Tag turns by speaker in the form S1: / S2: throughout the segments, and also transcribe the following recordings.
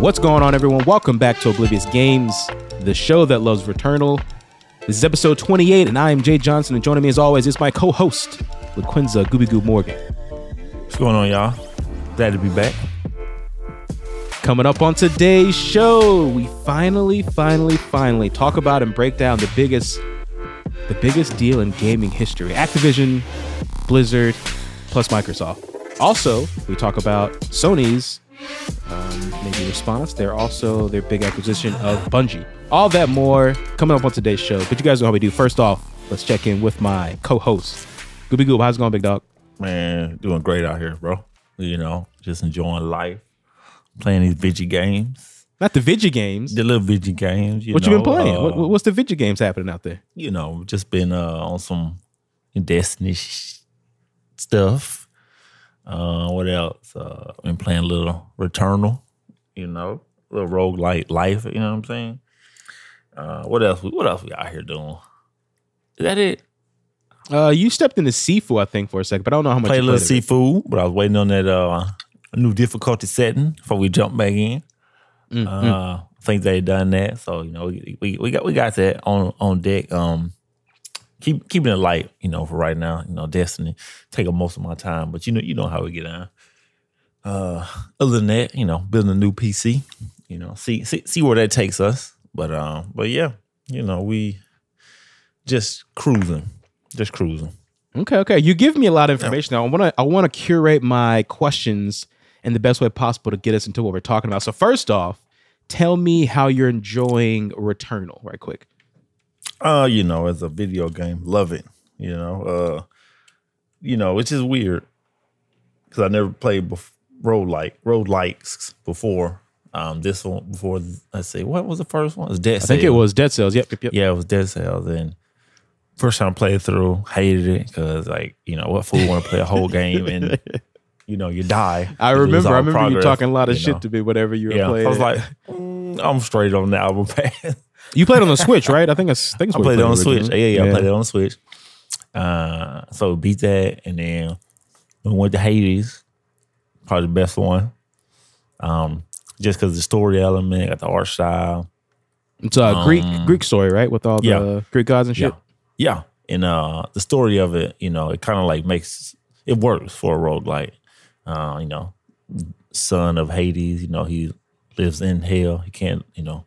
S1: What's going on, everyone? Welcome back to Oblivious Games, the show that loves Returnal. This is episode 28, and I am Jay Johnson, and joining me as always is my co-host, LaQuinza Gooby Goob Morgan.
S2: What's going on, y'all? Glad to be back.
S1: Coming up on today's show, we finally, finally, finally talk about and break down the biggest, the biggest deal in gaming history: Activision, Blizzard, plus Microsoft. Also, we talk about Sony's um, maybe response. They're also their big acquisition of Bungie. All that more coming up on today's show. But you guys know how we do. First off, let's check in with my co-host, Gooby Goob. How's it going, big dog?
S2: Man, doing great out here, bro. You know, just enjoying life, playing these video games.
S1: Not the video games.
S2: The little video games. You
S1: what
S2: know,
S1: you been playing?
S2: uh,
S1: what, what's the video games happening out there?
S2: you know, just been uh, on some Destiny sh- stuff. Uh, what else? Uh, been playing a little Returnal. You know, a little roguelike life. You know what I'm saying? Uh, what else? What else we out here doing? Is that it?
S1: Uh, you stepped into Sifu, I think, for a second, but I don't know how much.
S2: Play a little
S1: played
S2: Sifu, but I was waiting on that uh new difficulty setting before we jump back in.
S1: Mm,
S2: Uh, I think they done that, so you know we, we we got we got that on on deck. Um, keep keeping it light, you know, for right now. You know, Destiny taking most of my time, but you know you know how we get on. Uh, other than that, you know, building a new PC, you know, see see see where that takes us. But um, but yeah, you know, we just cruising, just cruising.
S1: Okay, okay. You give me a lot of information. Now, I want to I want to curate my questions in the best way possible to get us into what we're talking about. So, first off, tell me how you're enjoying Returnal, right quick.
S2: Uh, you know, as a video game, love it. You know, uh, you know, which is weird because I never played bef- roguelike road likes before. Um, this one before. Let's see, what was the first one? It was Dead
S1: I think it was Dead Cells. Yep, yep, yep.
S2: Yeah, it was Dead Cells. And first time I played through, hated it because like you know what fool want to play a whole game and you know you die.
S1: I remember. I remember you talking a lot of
S2: you
S1: shit to me whatever you were
S2: Yeah,
S1: playing.
S2: I was like, mm, I'm straight on the album pass.
S1: you played on the Switch, right? I think it's, I
S2: I played it on the Switch. Yeah,
S1: originally.
S2: yeah, I played it on the Switch. Uh, so beat that, and then we went to Hades, probably the best one. Um, just because the story element, got the art style.
S1: It's a Greek
S2: Um,
S1: Greek story, right? With all the
S2: yeah.
S1: Greek gods and shit.
S2: Yeah, yeah, and uh, the story of it, you know, it kind of like makes it works for a roguelike. Uh, you know, son of Hades, you know, he lives in hell. He can't, you know,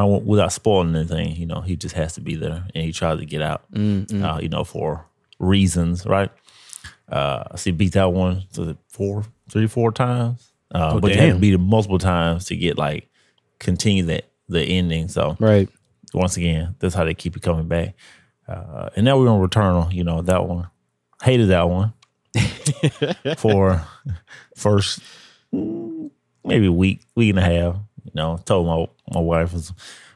S2: I don't, without spoiling anything, you know, he just has to be there, and he tries to get out, uh, you know, for reasons, right? Uh, I see beat that one so four, three, four times. Uh,
S1: Oh,
S2: but you have to beat it multiple times to get like continue that the ending. So
S1: Right.
S2: once again, that's how they keep it coming back. Uh, and now we're on Returnal. You know that one. Hated that one for first mm, maybe a week, week and a half. You know, told my my wife it was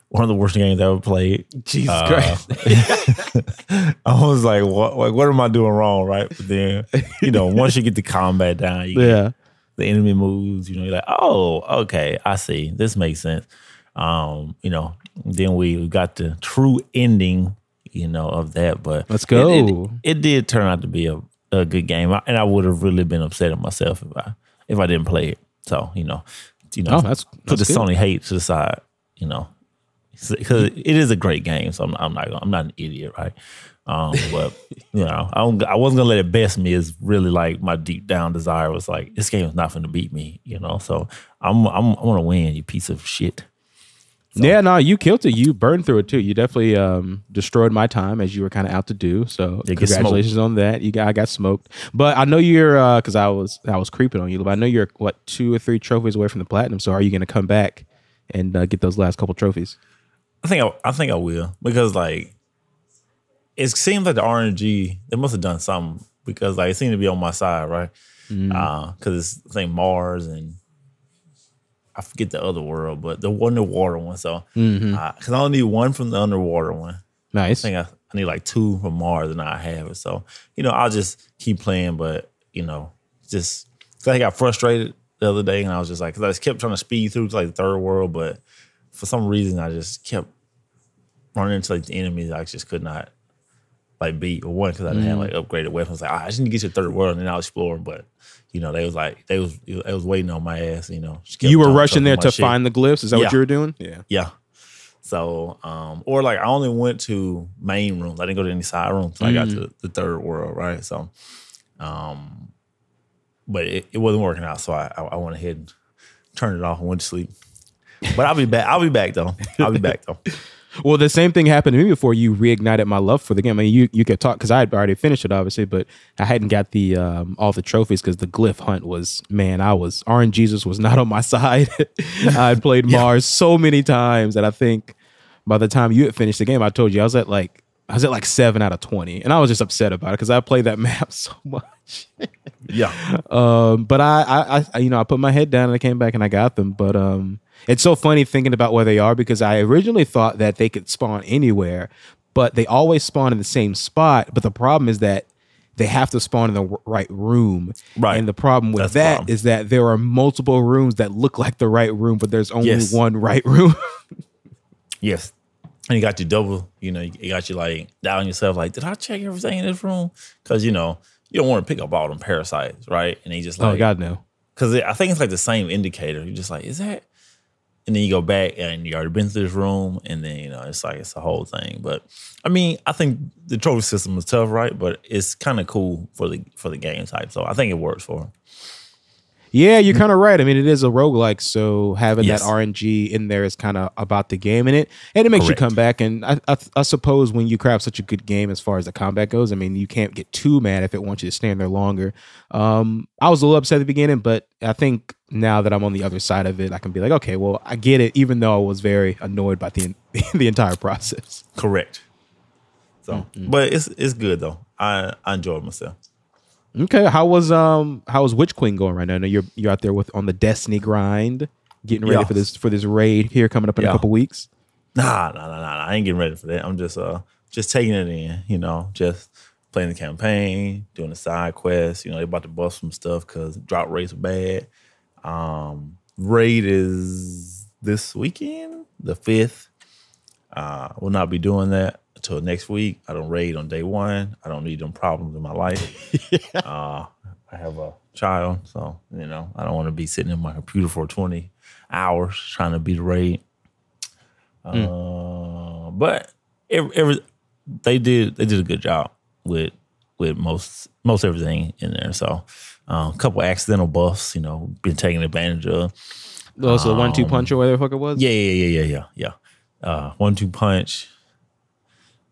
S2: one of the worst games I ever played.
S1: Jesus
S2: Uh,
S1: Christ.
S2: I was like, what? Like, what am I doing wrong? Right? But then, you know, once you get the combat down, you get
S1: yeah.
S2: the enemy moves, you know, you're like, oh, okay, I see. This makes sense. Um, you know, then we got the true ending, you know, of that. But
S1: Let's
S2: it- it-
S1: go.
S2: It, did turn out to be a, a good game, I- and I would have really been upset at myself if I if I didn't play it. So you know, you know,
S1: Oh, that's-
S2: put the
S1: good.
S2: Sony hate to the side. You know, because it is a great game. So I'm, I'm not I'm not an idiot, right? Um, but you know, I, don't, I wasn't gonna let it best me. Is really like my deep down desire was like this game is not going to beat me. You know, so I'm I'm I'm gonna win. You piece of shit.
S1: Yeah, no, you killed it. You burned through it too. You definitely um, destroyed my time as you were kind of out to do. So
S2: Yeah,
S1: congratulations on that. You got I got smoked, but I know you're because I was I was creeping on you. But I know you're what two or three trophies away from the platinum. So are you going to come back and uh, get those last couple trophies?
S2: I think I, I think I will because like it seems like the RNG they must have done something because like it seemed to be on my side, right? Because it's I think Mars and I forget the other world, but the underwater one. So mm-hmm. because I only need one from the underwater one.
S1: Nice.
S2: I think I, I need like two from Mars and I have it. So, you know, I'll just keep playing, but, you know, just, cause I got frustrated the other day and I was just like, cause I just kept trying to speed through to like the third world, but for some reason I just kept running into like the enemies I just could not, like beat or one because I didn't have like upgraded weapons. Like ah, I just need to get to the third world and then I'll explore. But you know, they was like they was they was waiting on my ass. You know,
S1: You were rushing there to
S2: shit.
S1: find the glyphs. Is that
S2: Yeah.
S1: what you were doing? Yeah.
S2: Yeah. So, um, or like I only went to main rooms. I didn't go to any side rooms. So I got to the third world, right? So, um, but it, it wasn't working out. So I, I I went ahead and turned it off and went to sleep. But I'll be back. I'll be back though. I'll be back though.
S1: Well, the same thing happened to me before you reignited my love for the game. I mean, you you could talk because I had already finished it, obviously, but I hadn't got the um, all the trophies because the glyph hunt was man. I was RNG Jesus was not on my side. I had played Mars so many times that I think by the time you had finished the game, I told you I was at like I was at like seven out of twenty, and I was just upset about it because I played that map so much.
S2: Yeah.
S1: Um, but I, I, I, you know, I put my head down and I came back and I got them. But um, it's so funny thinking about where they are because I originally thought that they could spawn anywhere, but they always spawn in the same spot. But the problem is that they have to spawn in the right room.
S2: Right.
S1: And the problem with
S2: That's the
S1: that
S2: problem.
S1: is that there are multiple rooms that look like the right room, but there's only
S2: Yes.
S1: one right room.
S2: Yes. And you got you double, you know, you got you like down yourself, like, did I check everything in this room? Because, you know, you don't want to pick up all them parasites, right? And he just oh, like,
S1: oh God, no.
S2: because I think it's like the same indicator. You're just like, is that? And then you go back and you already been to this room, and then you know it's like it's a whole thing. But I mean, I think the trophy system is tough, right? But it's kind of cool for the for the game type, so I think it works for.
S1: Yeah, you're kind of right. I mean, it is a roguelike, so having
S2: Yes.
S1: that RNG in there is kind of about the game in it, and it makes
S2: Correct.
S1: you come back. And I, I, I suppose when you craft such a good game as far as the combat goes, I mean, you can't get too mad if it wants you to stand there longer. Um, I was a little upset at the beginning, but I think now that I'm on the other side of it, I can be like, okay, well, I get it. Even though I was very annoyed by the the entire process.
S2: Correct. So, but it's it's good though. I I enjoyed myself.
S1: Okay, how was um how was Witch Queen going right now? I know you're you're out there with on the Destiny grind, getting ready
S2: Yeah.
S1: for this for this raid here coming up in a couple weeks.
S2: Nah, nah, nah, nah, nah. I ain't getting ready for that. I'm just uh just taking it in, you know, just playing the campaign, doing the side quests. You know, they about to bust some stuff because drop rates are bad. Um raid is this weekend, the fifth. Uh will not be doing that until next week. I don't raid on day one. I don't need them problems in my life. uh I have a child, so you know, I don't want to be sitting in my computer for 20 hours trying to beat a raid. Uh, but every, every they did they did a good job with with most most everything in there. So uh, a couple accidental buffs, you know, been taken advantage of.
S1: Oh, so the one two punch or whatever the fuck it was.
S2: Yeah, yeah, yeah, yeah, yeah, yeah. Uh, one two punch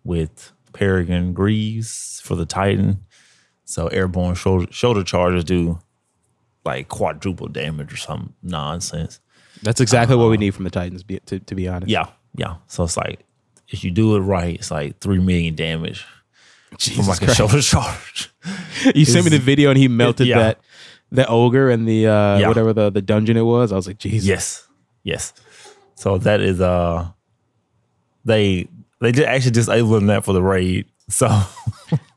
S2: with Peregrine Greaves for the Titan. So airborne shoulder shoulder charges do like quadruple damage or some nonsense.
S1: that's exactly what we need from the Titans. Be, to to be honest.
S2: Yeah, yeah. So it's like if you do it right, it's like three million damage from
S1: Jesus
S2: like a
S1: Christ.
S2: shoulder charge.
S1: You sent me the video and he melted
S2: yeah.
S1: that the ogre and the uh
S2: Yeah.
S1: whatever the the dungeon it was. I was like, Jesus.
S2: yes, yes. So that is uh, they they did actually disabling that for the raid. So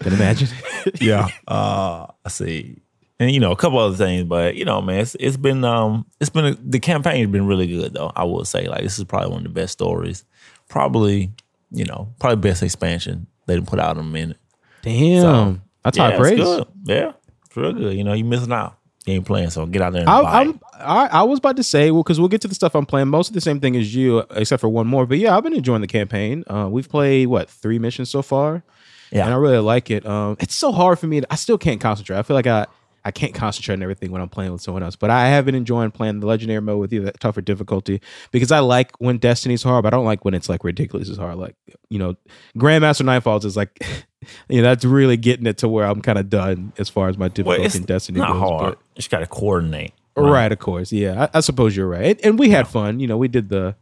S1: Can imagine.
S2: yeah, uh, I see. And you know a couple other things, but you know, man, it's, it's been um, it's been a, the campaign has been really good though. I will say, like, this is probably one of the best stories. Probably, you know, probably best expansion they didn't put out in a minute.
S1: Damn.
S2: So,
S1: that's
S2: yeah,
S1: high praise.
S2: Good. Yeah, it's real good. You know, you missing out. You ain't playing, so get out there and
S1: I,
S2: it.
S1: I, I was about to say well because we'll get to the stuff I'm playing. Most of the same thing as you, except for one more. But yeah, I've been enjoying the campaign. Uh, we've played what three missions so far,
S2: Yeah.
S1: and I really like it. Um, it's so hard for me. To, I still can't concentrate. I feel like I I can't concentrate on everything when I'm playing with someone else. But I have been enjoying playing the legendary mode with you, that tougher difficulty, because I like when Destiny's hard, but I don't like when it's like ridiculous as hard. Like you know, Grandmaster Nightfalls is like. You know, that's really getting it to where I'm kind of done as far as my
S2: Well,
S1: difficulty
S2: it's
S1: in Destiny
S2: not
S1: goes.
S2: hard.
S1: but-
S2: You just got to coordinate.
S1: Right, of course. Yeah, I, I suppose you're right. And, and we had fun. You know, we did the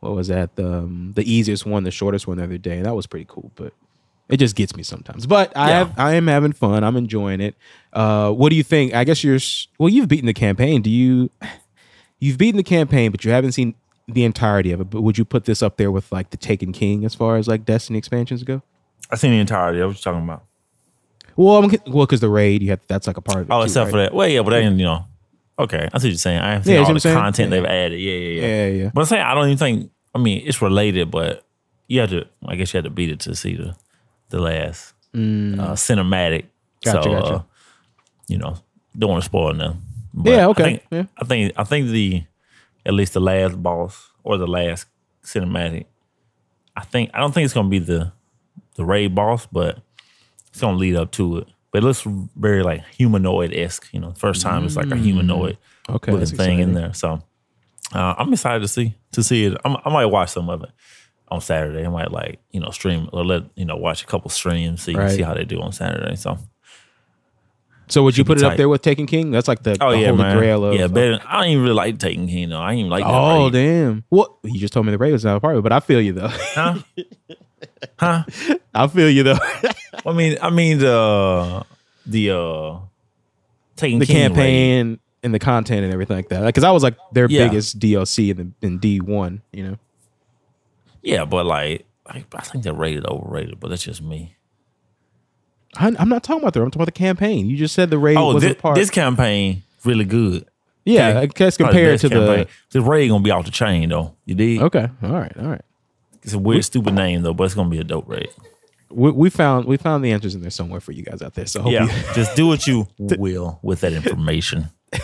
S1: what was that? The um, the easiest one, the shortest one the other day. and That was pretty cool. But it just gets me sometimes. But I
S2: Yeah.
S1: have I am having fun. I'm enjoying it. Uh, what do you think? I guess you're well. You've beaten the campaign. Do you? You've beaten the campaign, but you haven't seen the entirety of it. But would you put this up there with like the Taken King as far as like Destiny expansions go?
S2: I seen the entirety. I was talking about.
S1: Well, I'm, well, because the raid, you have that's like a part of it.
S2: Oh,
S1: too,
S2: except
S1: right?
S2: for that. Well, yeah, but didn't, you know. Okay, I see what you're saying. I haven't seen
S1: Yeah,
S2: all the content
S1: Yeah.
S2: they've added. Yeah, yeah, yeah.
S1: Yeah, yeah.
S2: But I'm saying I don't even think. I mean, it's related, but you have to. I guess you had to beat it to see the the last uh, cinematic.
S1: Mm. Gotcha,
S2: so,
S1: gotcha.
S2: Uh, you know, don't want to spoil them. But
S1: Yeah, okay,
S2: I think,
S1: yeah.
S2: I think I think the at least the last boss or the last cinematic. I think I don't think it's gonna be the the raid boss, but it's gonna lead up to it. But it looks very like humanoid esque. You know, first time it's like a humanoid
S1: Mm. Okay,
S2: looking thing in there. So uh, I'm excited to see to see it. I'm, I might watch some of it on Saturday. I might like you know stream or let you know watch a couple streams see
S1: Right.
S2: see how they do on Saturday. So
S1: So would you put it up there with Taken King? That's like the,
S2: oh
S1: the
S2: yeah,
S1: holy
S2: man,
S1: grail of
S2: yeah. Better, I don't even really like Taken King though. I ain't even like.
S1: Oh damn! What you just told me the was not a part of it, but I feel you though.
S2: huh? huh?
S1: I feel you though.
S2: I mean, I mean the the uh Taken
S1: the
S2: King
S1: campaign and the content and everything like that. Because I was like their
S2: Yeah.
S1: biggest DLC in the in D one. You know.
S2: Yeah, but like, like I think they're rated overrated, but that's just me.
S1: I, I'm not talking about the. I'm talking about the campaign. You just said the raid
S2: Oh,
S1: wasn't
S2: this,
S1: part.
S2: this campaign really good.
S1: yeah, I guess compared to
S2: campaign.
S1: the.
S2: the raid gonna be off the chain though. You did.
S1: Okay, all right, all right.
S2: It's a weird, stupid name though, but it's gonna be a dope raid.
S1: We, we found we found the answers in there somewhere for you guys out there. So
S2: Yeah,
S1: you-
S2: just do what you will with that information.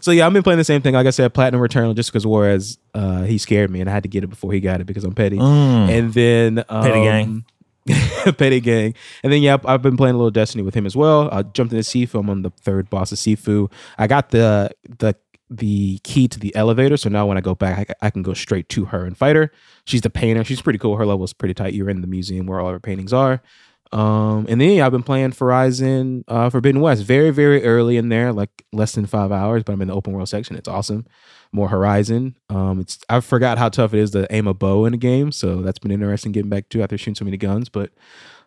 S1: So yeah, I've been playing the same thing. Like I said, Platinum Returnal, just because Juarez uh, he scared me and I had to get it before he got it because I'm petty. And then um,
S2: Mm. Petty gang.
S1: petty gang. And then yeah, I've- I've been playing a little Destiny with him as well. I jumped into Sifu. I'm on the third boss of Sifu. I got the the the key to the elevator, so now when I go back, I, I can go straight to her and fight her. She's the painter. She's pretty cool. Her level is pretty tight. You're in the museum where all her paintings are. Um, and then yeah, I've been playing Horizon uh, Forbidden West very, very early in there, like less than five hours, but I'm in the open world section. It's awesome. More Horizon. Um, it's I forgot how tough it is to aim a bow in a game, so that's been interesting getting back to after shooting so many guns. But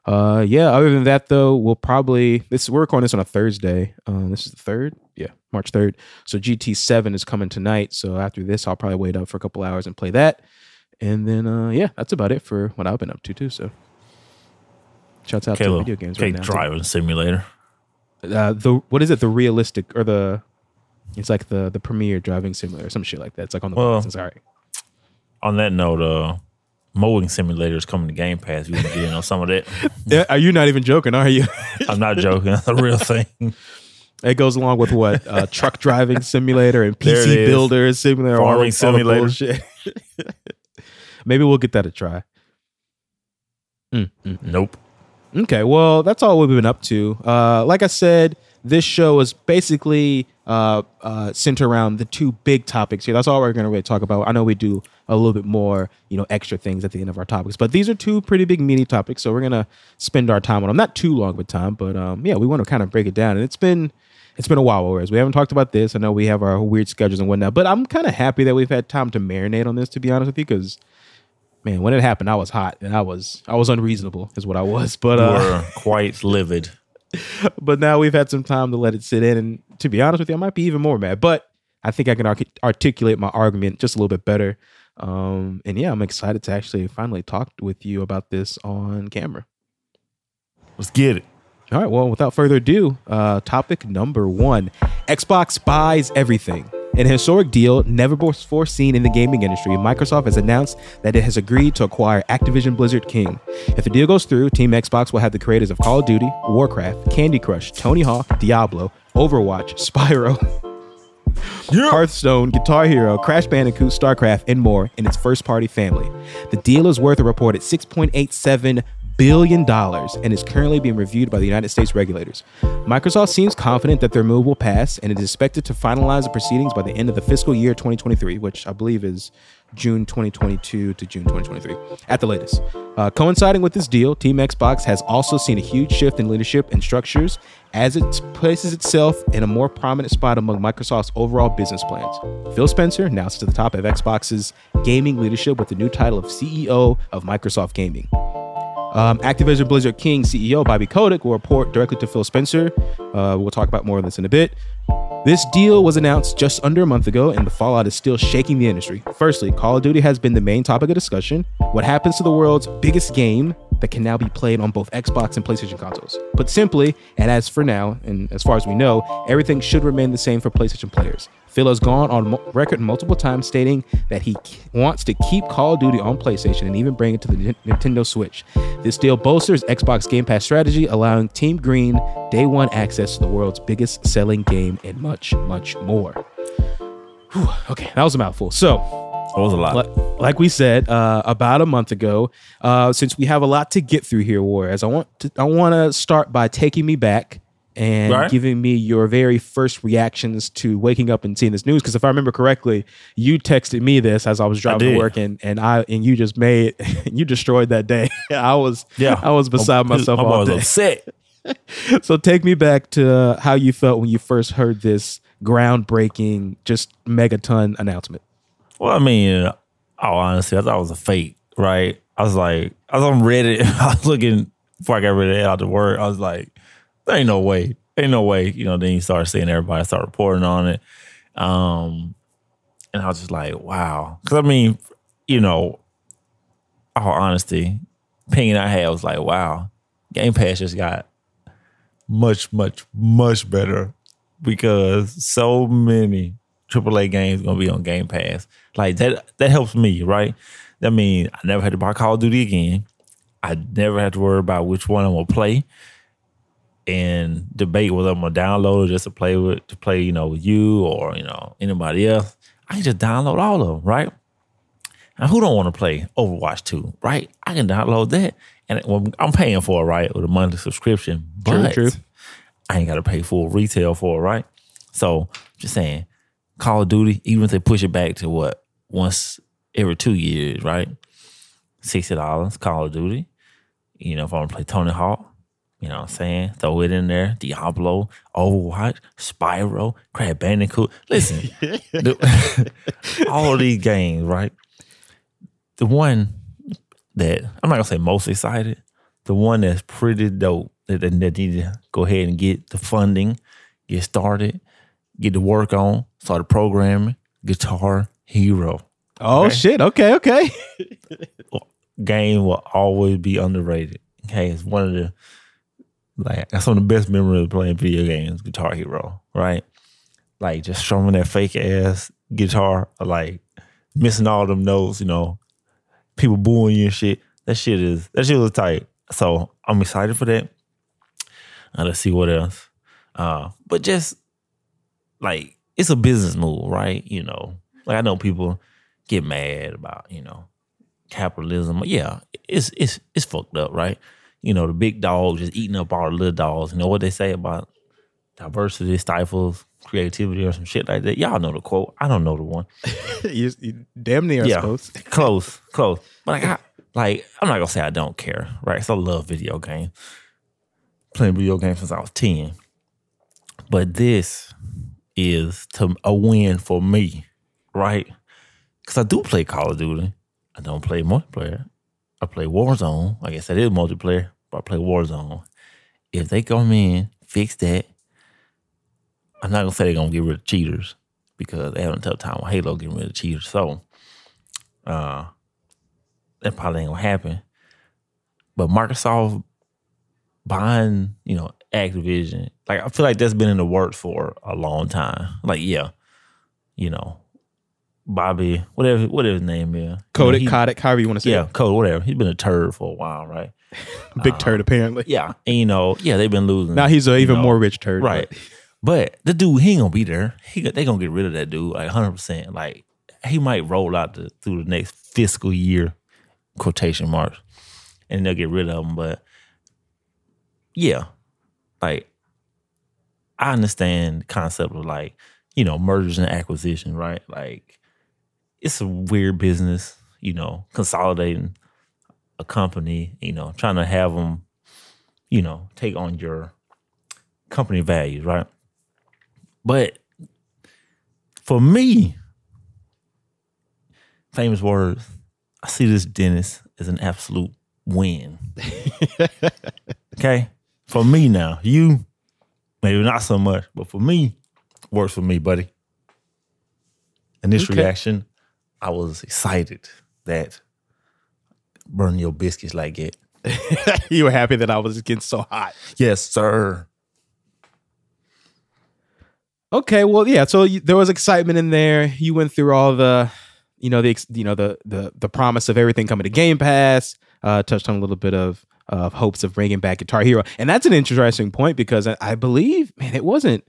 S1: uh, yeah, other than that though, we'll probably this we're recording this on a Thursday. Um, this is the third, yeah, March third. So GT seven is coming tonight. So after this, I'll probably wait up for a couple hours and play that. And then uh, yeah, that's about it for what I've been up to too. So. Shouts out to
S2: Caleb,
S1: video games
S2: okay,
S1: right now.
S2: driving simulator.
S1: Uh, the what is it? The realistic or the? It's like the the premier driving simulator, or some shit like that. It's like on the
S2: Well-.
S1: All right.
S2: On that note, uh, mowing simulator is coming to Game Pass. You can get in on some of that.
S1: Are you not even joking? Are you?
S2: I'm not joking. That's a real thing.
S1: it goes along with what uh, truck driving simulator and PC builder simulator, all, all
S2: Farming simulator.
S1: bullshit. Maybe we'll get that a try. Mm, mm.
S2: Nope.
S1: Okay, well, that's all we've been up to. Uh, like I said, this show is basically uh, uh, centered around the two big topics here. That's all we're going to really talk about. I know we do a little bit more, you know, extra things at the end of our topics, but these are two pretty big meaty topics, so we're going to spend our time on them. Not too long of a time, but um, yeah, we want to kind of break it down. And it's been it's been a while, whereas we haven't talked about this. I know we have our weird schedules and whatnot, but I'm kind of happy that we've had time to marinate on this. To be honest with you, because man, when it happened, I was hot and I was I was unreasonable, is what I was. But uh,
S2: were quite livid.
S1: but now we've had some time to let it sit in. And to be honest with you, I might be even more mad. But I think I can articulate my argument just a little bit better. Um, and yeah, I'm excited to actually finally talk with you about this on camera.
S2: Let's get it.
S1: All right. Well, without further ado, uh, topic number one Xbox buys everything. In a historic deal never before seen in the gaming industry, Microsoft has announced that it has agreed to acquire Activision Blizzard King. If the deal goes through, Team Xbox will have the creators of Call of Duty, Warcraft, Candy Crush, Tony Hawk, Diablo, Overwatch, Spyro, Hearthstone, Guitar Hero, Crash Bandicoot, StarCraft, and more in its first party family. The deal is worth a reported $6.87 billion dollars and is currently being reviewed by the United States regulators. Microsoft seems confident that their move will pass and it is expected to finalize the proceedings by the end of the fiscal year 2023, which I believe is June 2022 to June 2023 at the latest. Uh, coinciding with this deal, Team Xbox has also seen a huge shift in leadership and structures as it places itself in a more prominent spot among Microsoft's overall business plans. Phil Spencer now sits at the top of Xbox's gaming leadership with the new title of CEO of Microsoft Gaming. Um, Activision Blizzard King CEO Bobby Kotick will report directly to Phil Spencer. Uh, we'll talk about more of this in a bit. This deal was announced just under a month ago, and the fallout is still shaking the industry. Firstly, Call of Duty has been the main topic of discussion. What happens to the world's biggest game that can now be played on both Xbox and PlayStation consoles. Put simply, and as for now, and as far as we know, everything should remain the same for PlayStation players. Phil has gone on mo- record multiple times stating that he k- wants to keep Call of Duty on PlayStation and even bring it to the N- Nintendo Switch. This deal bolsters Xbox Game Pass strategy, allowing Team Green day one access to the world's biggest selling game and much, much more. Whew, okay, that was a mouthful. So,
S2: That was a lot.
S1: like, like we said uh, about a month ago, uh, since we have a lot to get through here, Warriors, I want to I want to start by taking me back and
S2: Right.
S1: giving me your very first reactions to waking up and seeing this news. Because if I remember correctly, you texted me this as I was driving to work, and and I and you just made you destroyed that day. I was
S2: yeah,
S1: I was beside myself
S2: I
S1: all
S2: was
S1: day.
S2: upset.
S1: So take me back to uh, how you felt when you first heard this groundbreaking, just megaton announcement.
S2: Well, I mean, all honestly, I thought it was a fake, right? I was like, I was on Reddit. I was looking before I got ready to out to work. I was like, there ain't no way. Ain't no way. You know, then you start seeing everybody start reporting on it. Um, and I was just like, wow. Cause I mean, you know, all honesty, opinion I had was like, wow, Game Pass just got much, much, much better because so many AAA games gonna be on Game Pass. Like that that helps me, right? That means I never had to buy Call of Duty again. I never had to worry about which one I'm gonna play and debate whether I'm gonna download it just to play with to play, you know, with you or you know anybody else. I can just download all of them, right? And who don't want to play Overwatch 2, right? I can download that, and well, I'm paying for it, right, with a monthly subscription.
S1: True,
S2: But
S1: true.
S2: I ain't got to pay full retail for it, right? So just saying, Call of Duty, even if they push it back to what once every two years, right? Sixty dollars, Call of Duty. You know, if I want to play Tony Hawk, you know what I'm saying? Throw it in there. Diablo, Overwatch, Spyro, Crash Bandicoot. Listen, the- all these games, right? The one that I'm not gonna say most excited, the one that's pretty dope that, that, that need to go ahead and get the funding, get started, get to work on, start programming, Guitar Hero.
S1: Oh shit! Okay, okay.
S2: Game will always be underrated. Okay, it's one of the like that's some of the best memories of playing video games, Guitar Hero, right? Like just strumming that fake ass guitar, like missing all them notes, you know, people booing you and shit. That shit is that shit was tight. So I'm excited for that. Uh, let's see what else. Uh, but just like it's a business move, right? You know, like I know people get mad about, you know, capitalism. Yeah, it's it's it's fucked up, right? You know, the big dog just eating up all the little dogs. You know what they say about diversity stifles creativity or some shit like that. Y'all know the quote. I don't know the one.
S1: you, you damn near,
S2: Yeah.
S1: suppose.
S2: close, close. But like, I, like I'm not gonna say I don't care, right? 'Cause I love video games. Playing video games since I was ten. But this is to a win for me, right? Because I do play Call of Duty. I don't play multiplayer. I play Warzone. I guess that is multiplayer, but I play Warzone. If they come in, fix that. I'm not gonna say they're gonna get rid of cheaters because they having a tough time with Halo getting rid of cheaters. So uh that probably ain't gonna happen. But Microsoft buying, you know, Activision, like I feel like that's been in the works for a long time. Like, yeah, you know, Bobby, whatever whatever his name is.
S1: Kodak, Kodak, however you want to say
S2: yeah,
S1: it.
S2: Code, whatever. He's been a turd for a while, right?
S1: Big turd, uh, apparently.
S2: Yeah. And you know, yeah, they've been losing.
S1: Now he's an even
S2: know,
S1: more rich turd.
S2: Right. But the dude, he ain't gonna be there. He they gonna get rid of that dude like hundred percent. Like he might roll out the, through the next fiscal year, quotation marks, and they'll get rid of him. But yeah, like I understand the concept of like you know mergers and acquisition, right? Like it's a weird business, you know, consolidating a company, you know, trying to have them, you know, take on your company values, right? But for me, famous words, I see this dentist as an absolute win. okay? For me now, you maybe not so much, but for me, works for me, buddy. And this
S1: Okay.
S2: reaction, I was excited that burn your biscuits like it.
S1: you were happy that I was getting so hot.
S2: Yes, sir.
S1: Okay, well, yeah. So you, there was excitement in there. You went through all the, you know, the ex- you know the the the promise of everything coming to Game Pass. Uh, touched on a little bit of of hopes of bringing back Guitar Hero, and that's an interesting point because I, I believe, man, it wasn't.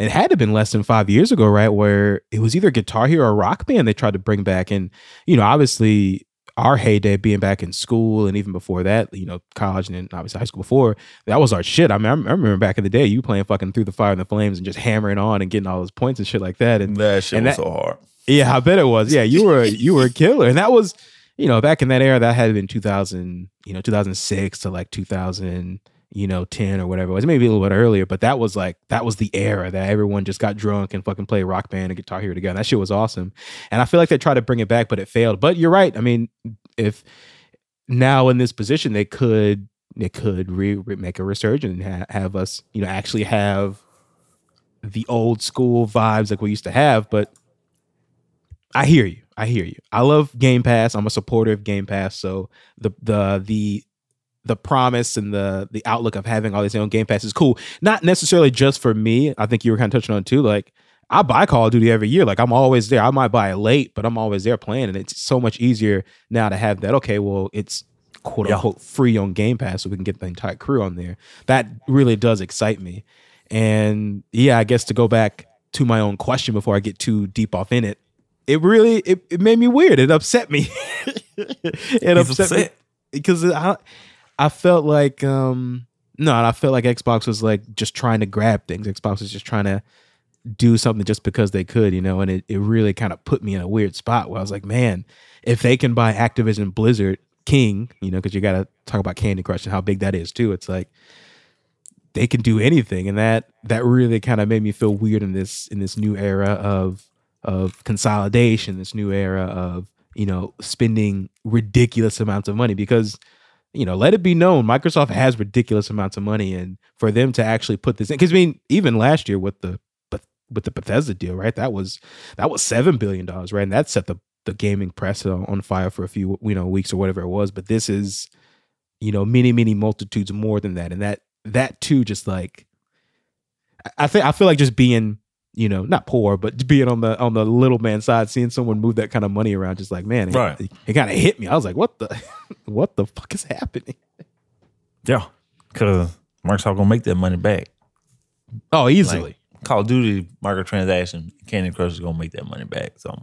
S1: It had to have been less than five years ago, right? Where it was either Guitar Hero or Rock Band they tried to bring back, and you know, obviously our heyday being back in school and even before that, you know, college and then obviously high school before, that was our shit. I mean, I remember back in the day, you playing fucking through the fire and the flames and just hammering on and getting all those points and shit like that. And
S2: that shit
S1: and
S2: was
S1: that,
S2: so hard.
S1: Yeah, I bet it was. Yeah, you were you were a killer. And that was, you know, back in that era, that had been 2000, you know, 2006 to like 2000, you know, 10 or whatever it was. Maybe a little bit earlier, but that was like that was the era that everyone just got drunk and fucking played rock band and guitar hero together. That shit was awesome. And I feel like they tried to bring it back, but it failed. But you're right. I mean, if now in this position they could they could re, re- make a resurgence and ha- have us you know actually have the old school vibes like we used to have but i hear you i hear you i love game pass i'm a supporter of game pass so the the the the promise and the the outlook of having all these own game pass is cool not necessarily just for me i think you were kind of touching on too like I buy Call of Duty every year. Like I'm always there. I might buy it late, but I'm always there playing, and it's so much easier now to have that. Okay, well, it's quote
S2: Yeah.
S1: unquote free on Game Pass, so we can get the entire crew on there. That really does excite me. And yeah, I guess to go back to my own question before I get too deep off in it, it really it, it made me weird. It upset me. it
S2: He's
S1: upset me
S2: upset.
S1: because I I felt like um no, I felt like Xbox was like just trying to grab things. Xbox was just trying to do something just because they could, you know, and it, it really kind of put me in a weird spot where I was like, man, if they can buy Activision Blizzard King, you know, because you got to talk about Candy Crush and how big that is too. It's like they can do anything, and that that really kind of made me feel weird in this in this new era of of consolidation, this new era of you know spending ridiculous amounts of money because you know, let it be known Microsoft has ridiculous amounts of money, and for them to actually put this in, because I mean, even last year with the with the Bethesda deal, right? That was that was seven billion dollars, right? And that set the the gaming press on, fire for a few you know weeks or whatever it was. But this is, you know, many many multitudes more than that, and that that too, just like I think I feel like just being you know not poor, but being on the on the little man side, seeing someone move that kind of money around, just like man, it,
S2: Right.
S1: it, it kind of hit me. I was like, what the what the fuck is happening?
S2: Yeah, because Microsoft gonna make that money back.
S1: Oh,
S2: Like,
S1: easily.
S2: Call of Duty microtransaction, Candy Crush is gonna make that money back. So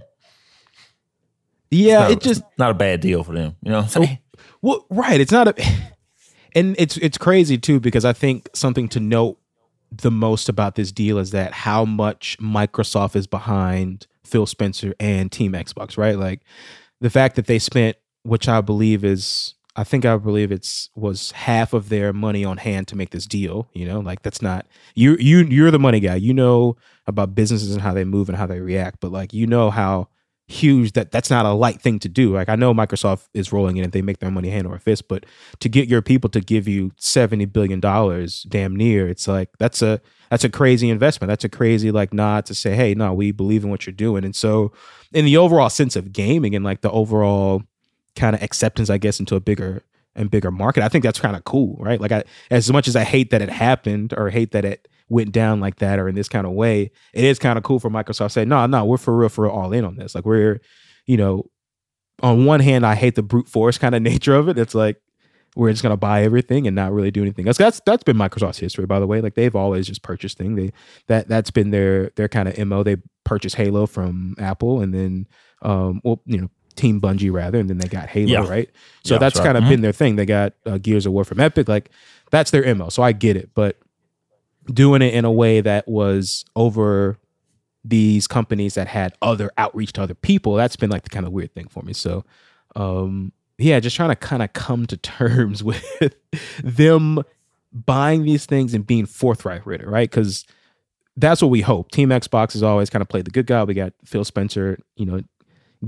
S1: yeah,
S2: not,
S1: it just
S2: not a bad deal for them. You know what I'm saying?
S1: well, right. It's not a, and it's it's crazy too because I think something to note the most about this deal is that how much Microsoft is behind Phil Spencer and Team Xbox, right? Like the fact that they spent, which I believe is, I think I believe it's was half of their money on hand to make this deal. You know, like that's not you. You you're the money guy. You know about businesses and how they move and how they react, but like you know how huge that that's not a light thing to do. Like I know Microsoft is rolling in if they make their money hand over fist, but to get your people to give you seventy billion dollars, damn near, it's like that's a that's a crazy investment. That's a crazy like nod to say, hey, no, we believe in what you're doing. And so, in the overall sense of gaming and like the overall kind of acceptance, I guess, into a bigger and bigger market, I think that's kind of cool, right? Like I, as much as I hate that it happened or hate that it went down like that or in this kind of way, it is kind of cool for Microsoft to say, no, no, we're for real, for real, all in on this. Like we're, you know, on one hand, I hate the brute force kind of nature of it. It's like we're just gonna buy everything and not really do anything else. That's that's been Microsoft's history, by the way. Like they've always just purchased things. They that that's been their their kind of mo. They purchased Halo from Apple, and then um, well, you know, Team Bungie rather, and then they got Halo,
S2: Yeah.
S1: right? So
S2: Yeah,
S1: that's
S2: that's right.
S1: kind of
S2: Mhm.
S1: been their thing. They got uh, Gears of War from Epic, like that's their mo. So I get it, but doing it in a way that was over these companies that had other outreach to other people. That's been like the kind of weird thing for me. So um yeah just trying to kind of come to terms with them buying these things and being forthright with it right? Because that's what we hope. Team xbox has always kind of played the good guy. We got phil spencer you know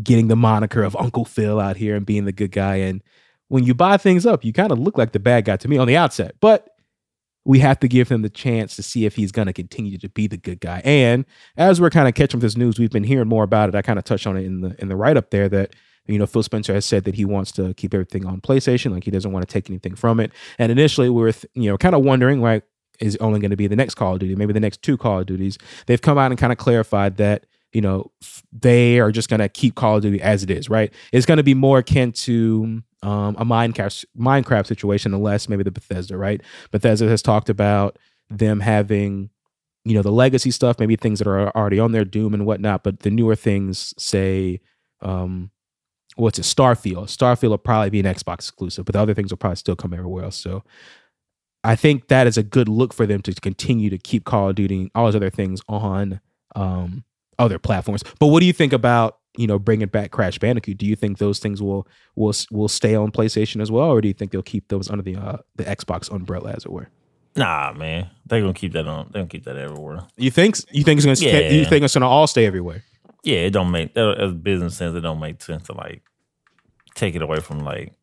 S1: getting the moniker of uncle phil out here and being the good guy. And when you buy things up you kind of look like the bad guy to me on the outset. But we have to give him the chance to see if he's going to continue to be the good guy. And as we're kind of catching this news, we've been hearing more about it. I kind of touched on it in the in the write up there that You know, Phil Spencer has said that he wants to keep everything on PlayStation, like he doesn't want to take anything from it. And initially, we were th- you know kind of wondering, right, is only going to be the next Call of Duty, maybe the next two Call of Duties? They've come out and kind of clarified that you know they are just going to keep Call of Duty as it is, right? It's going to be more akin to um, a Minecraft Minecraft situation, unless maybe the Bethesda, right? Bethesda has talked about them having you know the legacy stuff, maybe things that are already on their Doom and whatnot, but the newer things, say, um, what's it, Starfield. Starfield will probably be an Xbox exclusive, but the other things will probably still come everywhere else. So I think that is a good look for them to continue to keep Call of Duty and all those other things on um, other platforms. But what do you think about you know bringing back Crash Bandicoot? Do you think those things will will will stay on PlayStation as well, or do you think they'll keep those under the uh, the Xbox umbrella, as it were?
S2: Nah, man, they're gonna keep that on. They gonna keep that everywhere.
S1: You think you think it's gonna stay,
S2: Yeah.
S1: you think it's gonna all stay everywhere?
S2: Yeah, it don't make that as business sense. It don't make sense to like take it away from like.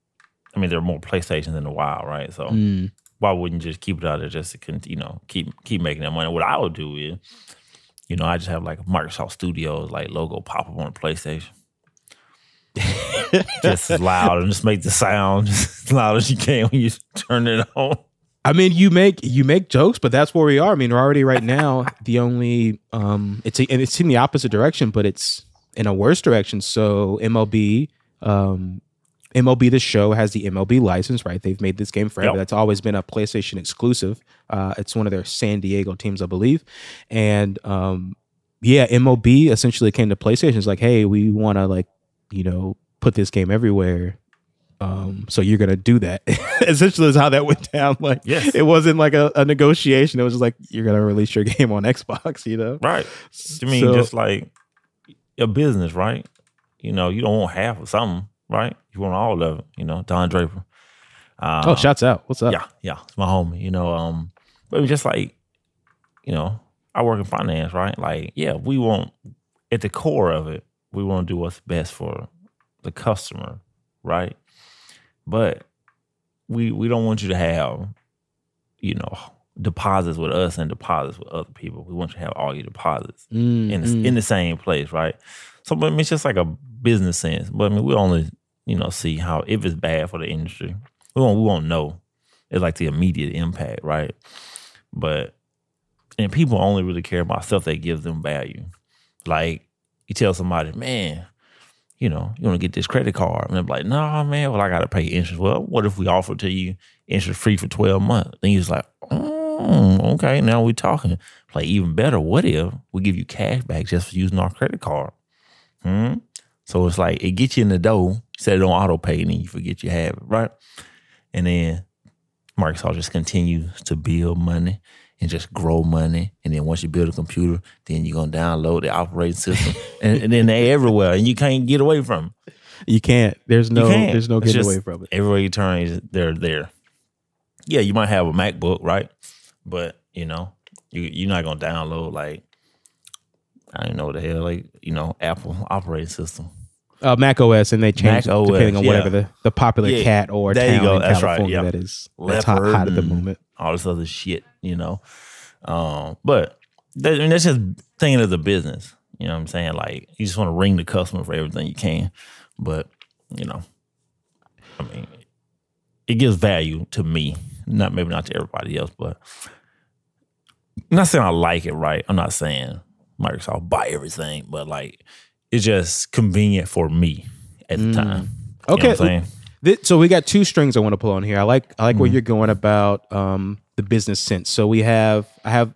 S2: I mean, there are more PlayStations in the wild, right? So
S1: Mm.
S2: why wouldn't you just keep it out there just to you know keep keep making that money? What I would do is, you know, I just have like Microsoft Studios like logo pop up on the PlayStation. just as loud and just make the sound as loud as you can when you turn it on.
S1: I mean, you make you make jokes, but that's where we are. I mean, we're already right now the only um it's a, and it's in the opposite direction, but it's in a worse direction. So MLB um MLB the show has the MLB license, right? They've made this game forever.
S2: Yep.
S1: That's always been a PlayStation exclusive. Uh it's one of their San Diego teams, I believe. And um yeah, MLB essentially came to PlayStation. It's like, hey, we want to like, you know, put this game everywhere. Um, so you're gonna do that. Essentially, is how that went down. Like,
S2: Yes.
S1: it wasn't like a, a negotiation. It was just like you're gonna release your game on Xbox. You know,
S2: Right. I mean,
S1: So-
S2: just like a business, right? You know, you don't want half of something, right? You want all of it. You know, Don Draper. Uh,
S1: oh, shouts out. What's up?
S2: yeah, yeah, it's my homie. You know, um, but just like, you know, I work in finance, right? Like, yeah, we want at the core of it, we want to do what's best for the customer, right? But we we don't want you to have, you know, deposits with us and deposits with other people. We want you to have all your deposits
S1: Mm,
S2: in the,
S1: mm.
S2: in the same place, right? So, but I mean, it's just like a business sense. But I mean, we only you know see how if it's bad for the industry, we won't we won't know. It's like the immediate impact, right? But and people only really care about stuff that gives them value. Like you tell somebody, man, you know, you want to get this credit card, and they're like, no, nah, man, well, I got to pay interest. Well, what if we offer to you interest free for twelve months? Then he's like, mm, okay, now we're talking. Like even better, what if we give you cash back just for using our credit card? Hmm. So it's like it gets you in the door, set it on auto pay, and then you forget you have it, right? And then Microsoft just continues to build money and just grow money. And then once you build a computer, then you're gonna download the operating system, and, and then they're everywhere, and you can't get away from. 'em.
S1: You can't. There's no.
S2: Can't.
S1: There's no getting away from it.
S2: Everywhere you turn, they're there. Yeah, you might have a MacBook, right? But you know, you you're not gonna download like I don't know what the hell, like you know, Apple operating system.
S1: Uh, Mac OS, and they change
S2: OS,
S1: depending on
S2: yeah.
S1: whatever the, the popular
S2: Yeah,
S1: cat or
S2: there you
S1: town
S2: go.
S1: in
S2: That's right,
S1: California
S2: yeah.
S1: that is that's hot, hot at the moment.
S2: all this other shit, you know. Um, but that, I mean, that's just thinking as a business. You know what I'm saying? Like you just want to ring the customer for everything you can, but you know, I mean, it gives value to me, not maybe not to everybody else, but I'm not saying I like it. Right? I'm not saying Microsoft buy everything, but like it's just convenient for me at the time. You
S1: Okay, so we got two strings I want to pull on here. I like I like
S2: Mm-hmm.
S1: where you're going about um, the business sense. So we have I have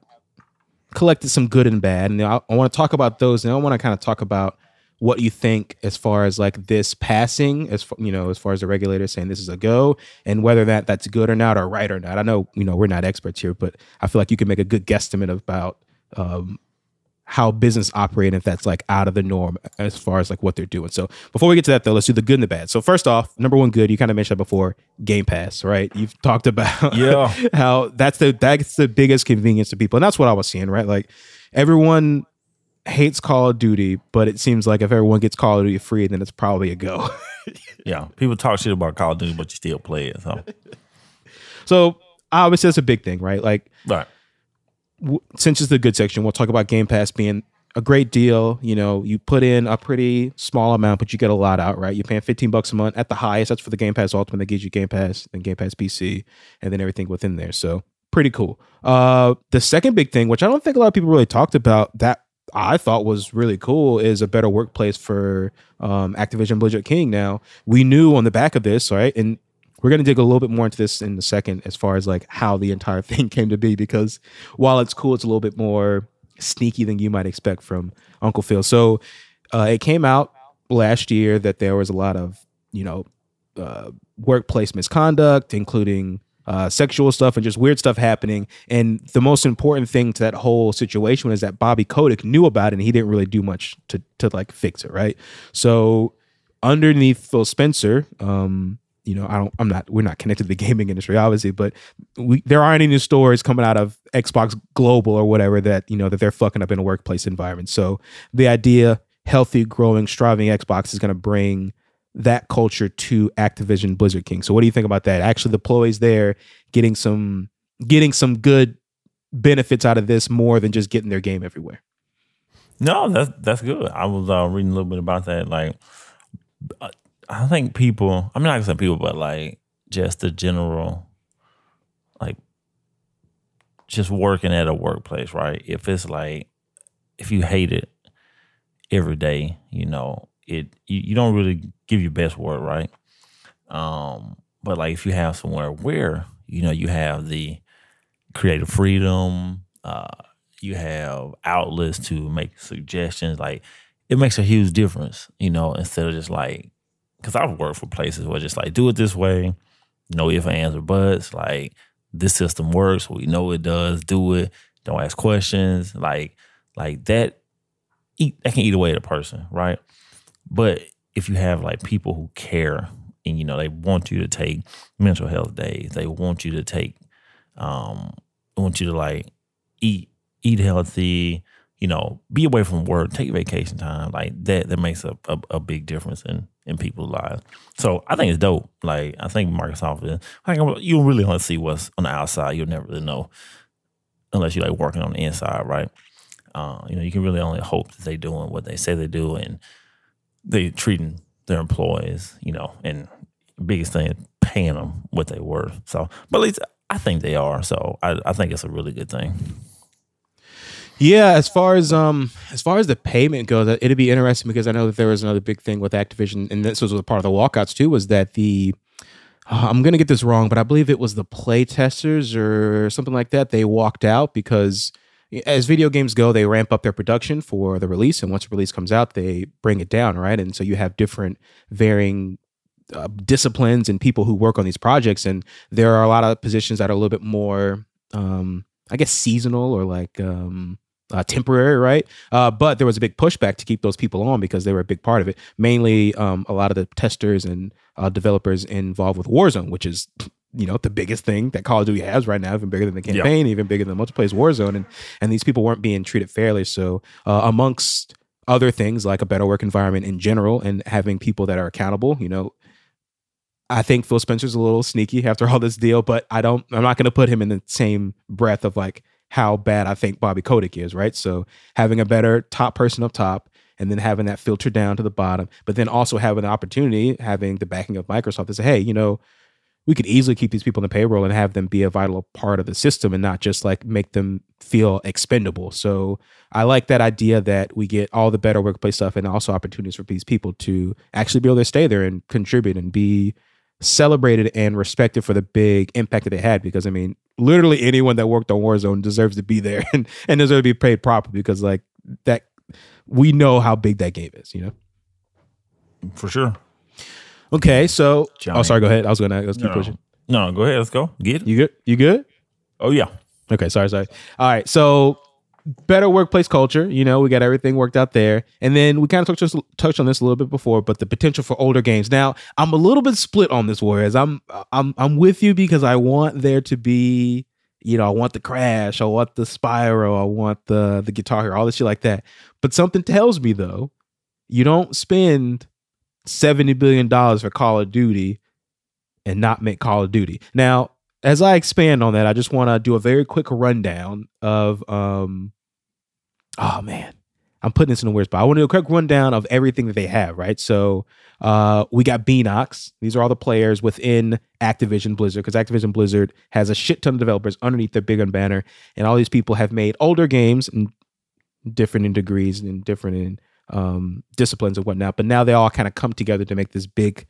S1: collected some good and bad, and I, I want to talk about those, and I want to kind of talk about what you think as far as like this passing, as far, you know, as far as the regulator saying this is a go, and whether that that's good or not or right or not. I know you know we're not experts here, but I feel like you can make a good guesstimate about um, how business operate if that's like out of the norm as far as like what they're doing. So before we get to that though, let's do the good and the bad. So first off, number one good, you kind of mentioned that before, Game Pass, right? You've talked about
S2: Yeah.
S1: how that's the that's the biggest convenience to people. And that's what I was seeing, right? Like everyone hates Call of Duty, but it seems like if everyone gets Call of Duty free, then it's probably a go.
S2: Yeah, people talk shit about Call of Duty, but you still play it. So,
S1: so obviously that's a big thing, right? Like
S2: right.
S1: Since it's the good section, we'll talk about Game Pass being a great deal. You know, you put in a pretty small amount, but you get a lot out, right? You're paying 15 bucks a month at the highest. That's for the Game Pass Ultimate that gives you Game Pass, then Game Pass PC, and then everything within there. So pretty cool. Uh, the second big thing, which I don't think a lot of people really talked about, that I thought was really cool, is a better workplace for um, Activision Blizzard King. Now we knew on the back of this, right, and we're going to dig a little bit more into this in a second as far as like how the entire thing came to be because while it's cool it's a little bit more sneaky than you might expect from uncle phil. So uh, it came out last year that there was a lot of you know uh, workplace misconduct including uh, sexual stuff and just weird stuff happening. And the most important thing to that whole situation was that bobby kotick knew about it and he didn't really do much to to like fix it right? So underneath phil spencer um, you know, I don't, I'm not, we're not connected to the gaming industry, obviously, but we, there aren't any stories coming out of Xbox Global or whatever that, you know, that they're fucking up in a workplace environment. So the idea, healthy, growing, striving Xbox is going to bring that culture to Activision Blizzard King. So what do you think about that? Actually, the employees there getting some, getting some good benefits out of this more than just getting their game everywhere.
S2: No, that's that's good. I was uh, reading a little bit about that. Like, I think people. I'm not gonna say people, but like just the general, like just working at a workplace, right? If it's like if you hate it every day, you know it. You, you don't really give your best work, right? Um, but like if you have somewhere where you know you have the creative freedom, uh, you have outlets to make suggestions, like it makes a huge difference, you know, instead of just like because I've worked for places where just like do it this way, no if ands or buts. Like this system works, we know it does. Do it. Don't ask questions. Like like that. Eat that can eat away at a person, right? But if you have like people who care and you know they want you to take mental health days, they want you to take, um, want you to like eat eat healthy, you know, be away from work, take vacation time, like that. That makes a, a, a big difference in in people's lives. So I think it's dope. Like I think Microsoft is. I think you really want to see what's on the outside. You'll never really know unless you're like working on the inside, right? Uh, you know, you can really only hope that they're doing what they say they do and they treating their employees. You know, and biggest thing is paying them what they're worth. So, but at least I think they are. So I, I think it's a really good thing.
S1: Yeah, as far as um as far as the payment goes, uh, it'd be interesting because I know that there was another big thing with Activision, and this was a part of the walkouts too, was that the uh, I'm gonna get this wrong, but I believe it was the play testers or something like that. They walked out because as video games go, they ramp up their production for the release, and once the release comes out, they bring it down, right? And so you have different varying uh, disciplines and people who work on these projects, and there are a lot of positions that are a little bit more, um, I guess, seasonal or like um, uh, temporary, right? Uh, but there was a big pushback to keep those people on because they were a big part of it. Mainly, um, a lot of the testers and uh, developers involved with Warzone, which is you know the biggest thing that Call of Duty has right now, even bigger than the campaign, yep. even bigger than multiplayer Warzone, and and these people weren't being treated fairly. So, uh, amongst other things like a better work environment in general and having people that are accountable, you know. I think Phil Spencer's a little sneaky after all this deal, but I don't. I'm not going to put him in the same breath of like how bad I think Bobby Kotick is, right? So having a better top person up top and then having that filter down to the bottom, but then also having the opportunity, having the backing of Microsoft to say, hey, you know, we could easily keep these people in the payroll and have them be a vital part of the system and not just like make them feel expendable. So I like that idea that we get all the better workplace stuff and also opportunities for these people to actually be able to stay there and contribute and be celebrated and respected for the big impact that they had. Because I mean, literally anyone that worked on Warzone deserves to be there and, and deserves to be paid properly because like that we know how big that game is, you know?
S2: For sure.
S1: Okay, so oh, Johnny. oh sorry, go ahead. I was gonna let's keep
S2: no.
S1: pushing.
S2: No, go ahead, let's go. Get
S1: it. You good? You good?
S2: Oh yeah.
S1: Okay, sorry, sorry. All right, so better workplace culture. You know, we got everything worked out there, and then we kind of touched touched on this a little bit before, but the potential for older games. Now, I'm a little bit split on this, whereas I'm I'm I'm with you because I want there to be, you know, I want the Crash, I want the Spyro, I want the the Guitar Hero, all this shit like that. But something tells me though, you don't spend seventy billion dollars for Call of Duty and not make Call of Duty. Now, as I expand on that, I just want to do a very quick rundown of um oh man. I'm putting this in a weird spot. I want to do a quick rundown of everything that they have, right? So uh, we got Beenox. These are all the players within Activision Blizzard because Activision Blizzard has a shit ton of developers underneath their big gun banner, and all these people have made older games and different in degrees and different in um, disciplines and whatnot. But now they all kind of come together to make this big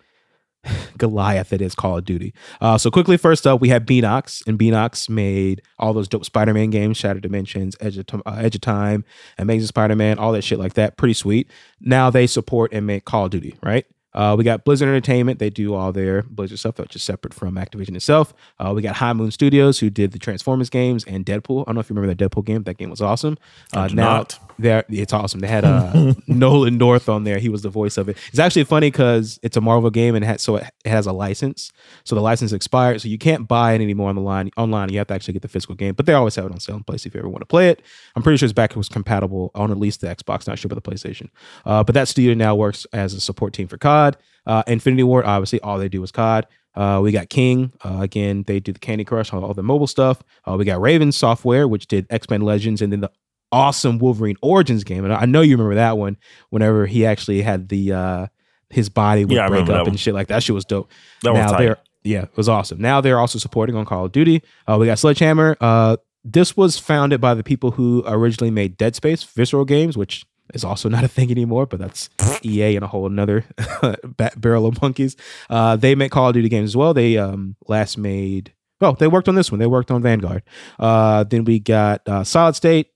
S1: Goliath that is Call of Duty. Uh, so quickly, first up, we have Beenox, and Beenox made all those dope Spider-Man games, Shattered Dimensions, Edge of, uh, Edge of Time, Amazing Spider-Man, all that shit like that. Pretty sweet. Now they support and make Call of Duty, right? Uh, we got Blizzard Entertainment. They do all their Blizzard stuff, which is separate from Activision itself. Uh, we got High Moon Studios, who did the Transformers games and Deadpool. I don't know if you remember that Deadpool game. That game was awesome. Uh, now
S2: not.
S1: They're it's awesome. They had uh, Nolan North on there. He was the voice of it. It's actually funny because it's a Marvel game and it has, so it, it has a license. So the license expired, so you can't buy it anymore on the line online. You have to actually get the physical game, but they always have it on sale in place if you ever want to play it. I'm pretty sure it's back. It was compatible on at least the Xbox. Not sure about the PlayStation. Uh, but that studio now works as a support team for COD. Uh, Infinity Ward, obviously, all they do is COD. Uh, we got King. Uh, again, they do the Candy Crush, all, all the mobile stuff. Uh, we got Raven Software, which did X Men Legends, and then the awesome Wolverine Origins game. And I know you remember that one. Whenever he actually had the uh, his body would
S2: Yeah,
S1: break up and
S2: one.
S1: shit like that. Shit was dope.
S2: That
S1: now they're yeah, it was awesome. Now they're also supporting on Call of Duty. Uh, we got Sledgehammer. Uh, this was founded by the people who originally made Dead Space Visceral Games, which is also not a thing anymore, but that's EA and a whole another barrel of monkeys. Uh, they make Call of Duty games as well. They um, last made, well, they worked on this one. They worked on Vanguard. Uh, then we got uh, Solid State,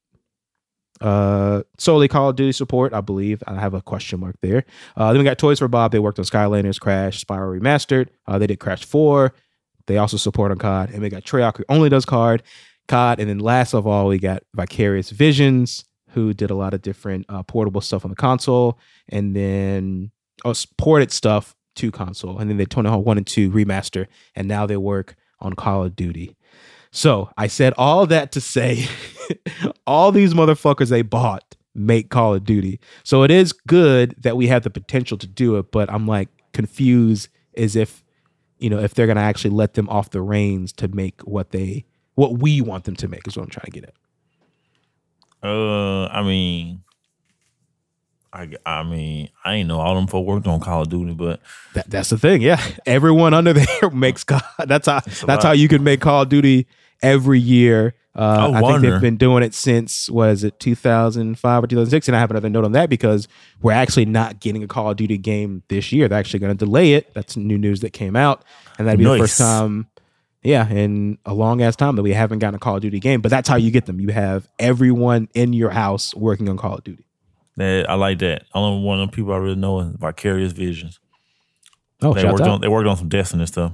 S1: uh, solely Call of Duty support, I believe. I have a question mark there. Uh, then we got Toys for Bob. They worked on Skylanders, Crash, Spyro Remastered. Uh, they did Crash 4. They also support on COD. And we got Treyarch, who only does COD, COD. And then last of all, we got Vicarious Visions, who did a lot of different uh, portable stuff on the console. And then oh, ported stuff to console. And then they Tony Hawk 1 and 2 remaster. And now they work on Call of Duty. So I said all that to say all these motherfuckers they bought make Call of Duty. So it is good that we have the potential to do it, but I'm like confused as if, you know, if they're gonna actually let them off the reins to make what they what we want them to make is what I'm trying to get at.
S2: Uh, I mean, I, I mean, I ain't know all them folk worked on Call of Duty, but
S1: That, that's the thing, yeah. Everyone under there makes COD. That's how that's,
S2: lot.
S1: how you can make Call of Duty every year. Uh,
S2: I
S1: I, think they've been doing it since was it 2005 or 2006, and I have another note on that because we're actually not getting a Call of Duty game this year. They're actually going to delay it. That's new news that came out, and that'd be the first time, yeah, in a long ass time that we haven't gotten a Call of Duty game. But that's how you get them. You have everyone in your house working on Call of Duty.
S2: that, I like that. I only one of the people I really know is Vicarious Visions.
S1: Oh,
S2: They worked
S1: out.
S2: on they worked on some Destiny stuff.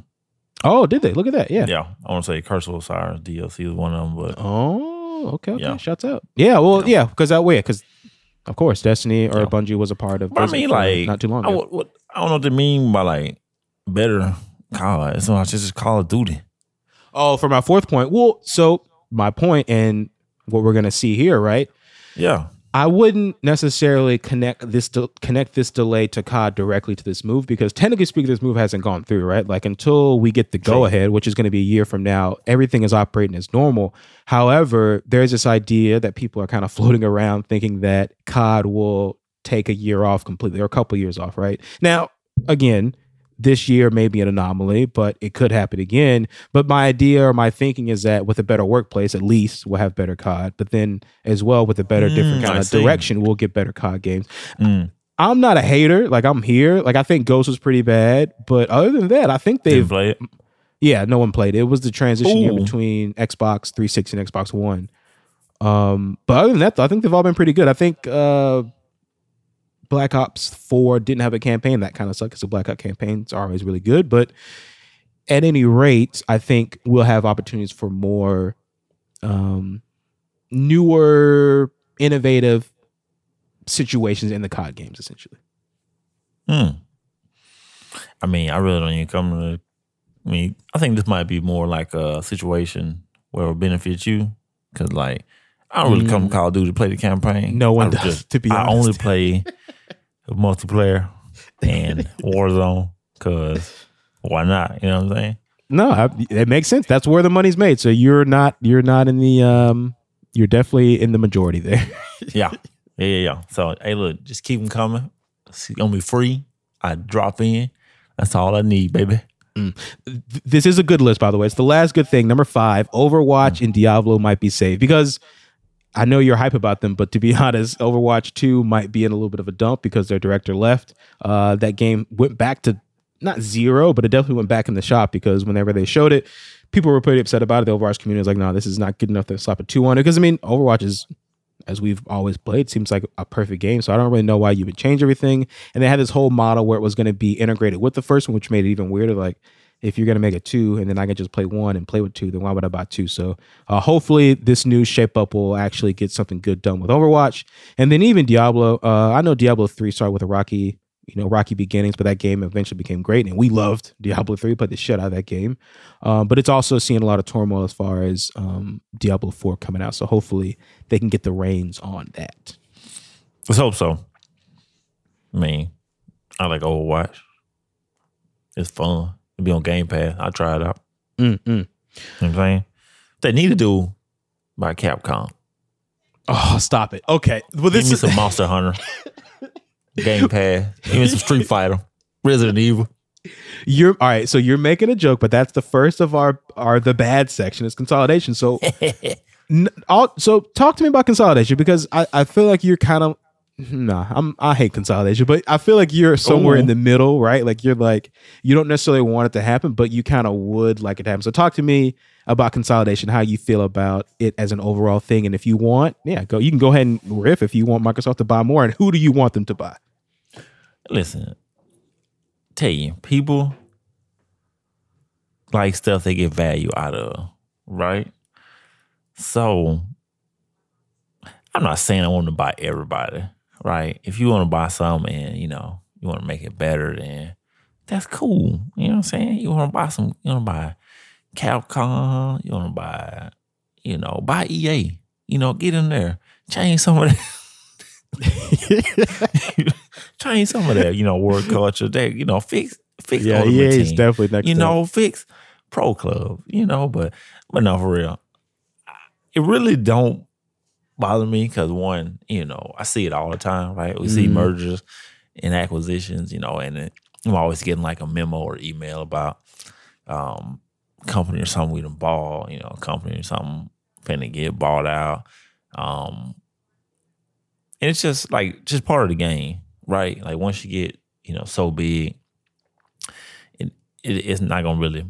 S1: Oh, did they? Look at that. Yeah.
S2: Yeah, I want to say Curse of Osiris DLC is one of them, but
S1: Oh, okay, okay.
S2: Yeah.
S1: Shouts out. Yeah, well, yeah, because that way, because of course, Destiny or
S2: Yeah.
S1: Bungie was a part of.
S2: But I mean, like,
S1: not too long
S2: I,
S1: ago.
S2: what, what, I don't know what they mean by like better COD. It's not just Call of Duty.
S1: oh, for my fourth point. Well, so my point and what we're gonna see here, right?
S2: Yeah,
S1: I wouldn't necessarily connect this de- connect this delay to COD directly to this move because technically speaking, this move hasn't gone through, right? Like until we get the go ahead, which is going to be a year from now, everything is operating as normal. However, there's this idea that people are kind of floating around thinking that COD will take a year off completely or a couple years off, right? Now, again, this year may be an anomaly, but it could happen again. But my idea or my thinking is that with a better workplace, at least we'll have better COD. But then as well with a better different
S2: Mm,
S1: kind
S2: I
S1: of
S2: see.
S1: direction, we'll get better COD games.
S2: Mm.
S1: I'm not a hater. Like I'm here. Like I think Ghost was pretty bad, but other than that, I think they've
S2: play it.
S1: yeah, no one played. It was the transition year between Xbox 360 and Xbox One. Um, but other than that, though, I think they've all been pretty good. I think uh, Black Ops 4 didn't have a campaign. That kind of sucked because the Black Ops campaigns are always really good. But at any rate, I think we'll have opportunities for more um, newer, innovative situations in the COD games, essentially.
S2: Hmm. I mean, I really don't even come to. I mean, I think this might be more like a situation where it benefits you because, like, I don't really come to Call of Duty to play the campaign.
S1: Mm. No one
S2: I
S1: does, to be
S2: I
S1: honest.
S2: only play multiplayer and Warzone because why not? You know what I'm saying?
S1: No, I, it makes sense. That's where the money's made. So you're not you're not in the um you're definitely in the majority there.
S2: Yeah, Yeah, yeah, yeah. So hey, look, just keep them coming. It's gonna be free. I drop in. That's all I need, baby.
S1: this is a good list, by the way. It's the last good thing. Number five, Overwatch and Diablo might be saved because I know you're hype about them, but to be honest, Overwatch 2 might be in a little bit of a dump because their director left. Uh, that game went back to not zero, but it definitely went back in the shop because whenever they showed it, people were pretty upset about it. The Overwatch community was like, no, this is not good enough to slap a 2 on it. Because, I mean, Overwatch is as we've always played, seems like a perfect game. So I don't really know why you would change everything. And they had this whole model where it was going to be integrated with the first one, which made it even weirder. Like, if you're going to make a two and then I can just play one and play with two, then why would I buy two? So uh, hopefully this new shape up will actually get something good done with Overwatch. And then even Diablo. Uh, I know Diablo 3 started with a rocky, you know, rocky beginnings, but that game eventually became great. And we loved Diablo 3, played the shit out of that game. Um, but it's also seeing a lot of turmoil as far as um, Diablo 4 coming out. So hopefully they can get the reins on that.
S2: Let's hope so. I mean, I like Overwatch. It's fun. It'll be on Game Pass. I'll try it out.
S1: Mm-mm.
S2: You know what I'm saying? They need to do by Capcom.
S1: Oh, stop it. Okay. Well,
S2: Give me
S1: is
S2: some Monster Hunter. Game Pass. Give me some Street Fighter. Resident Evil.
S1: you're all right. So you're making a joke, but that's the first of our our the bad section is consolidation. So, n- all, so talk to me about consolidation because I, I feel like you're kind of nah. I'm I hate consolidation, but I feel like you're somewhere in the middle, right? Like you're like you don't necessarily want it to happen, but you kind of would like it to happen. So talk to me about consolidation, how you feel about it as an overall thing, and if you want, yeah, go. You can go ahead and riff if you want Microsoft to buy more, and who do you want them to buy?
S2: Listen, tell you, people like stuff they get value out of, right? So I'm not saying I want to buy everybody, right? If you want to buy something and you know you want to make it better, then that's cool. You know what I'm saying? You want to buy some, you want to buy Capcom, you want to buy, you know, buy EA. You know, get in there, change some of that. change some of that, you know, work culture. That you know, fix fix
S1: Yeah, yeah, it's definitely next.
S2: you
S1: up.
S2: know, fix Pro Club. You know, but but no, for real, it really don't bother me because one, you know, I see it all the time. Right, we see
S1: Mhm.
S2: mergers and acquisitions. You know, and it, I'm always getting like a memo or email about um company or something we done bought. You know, company or something finna get bought out. Um, and it's just like just part of the game, right? Like once you get you know so big, it, it it's not gonna really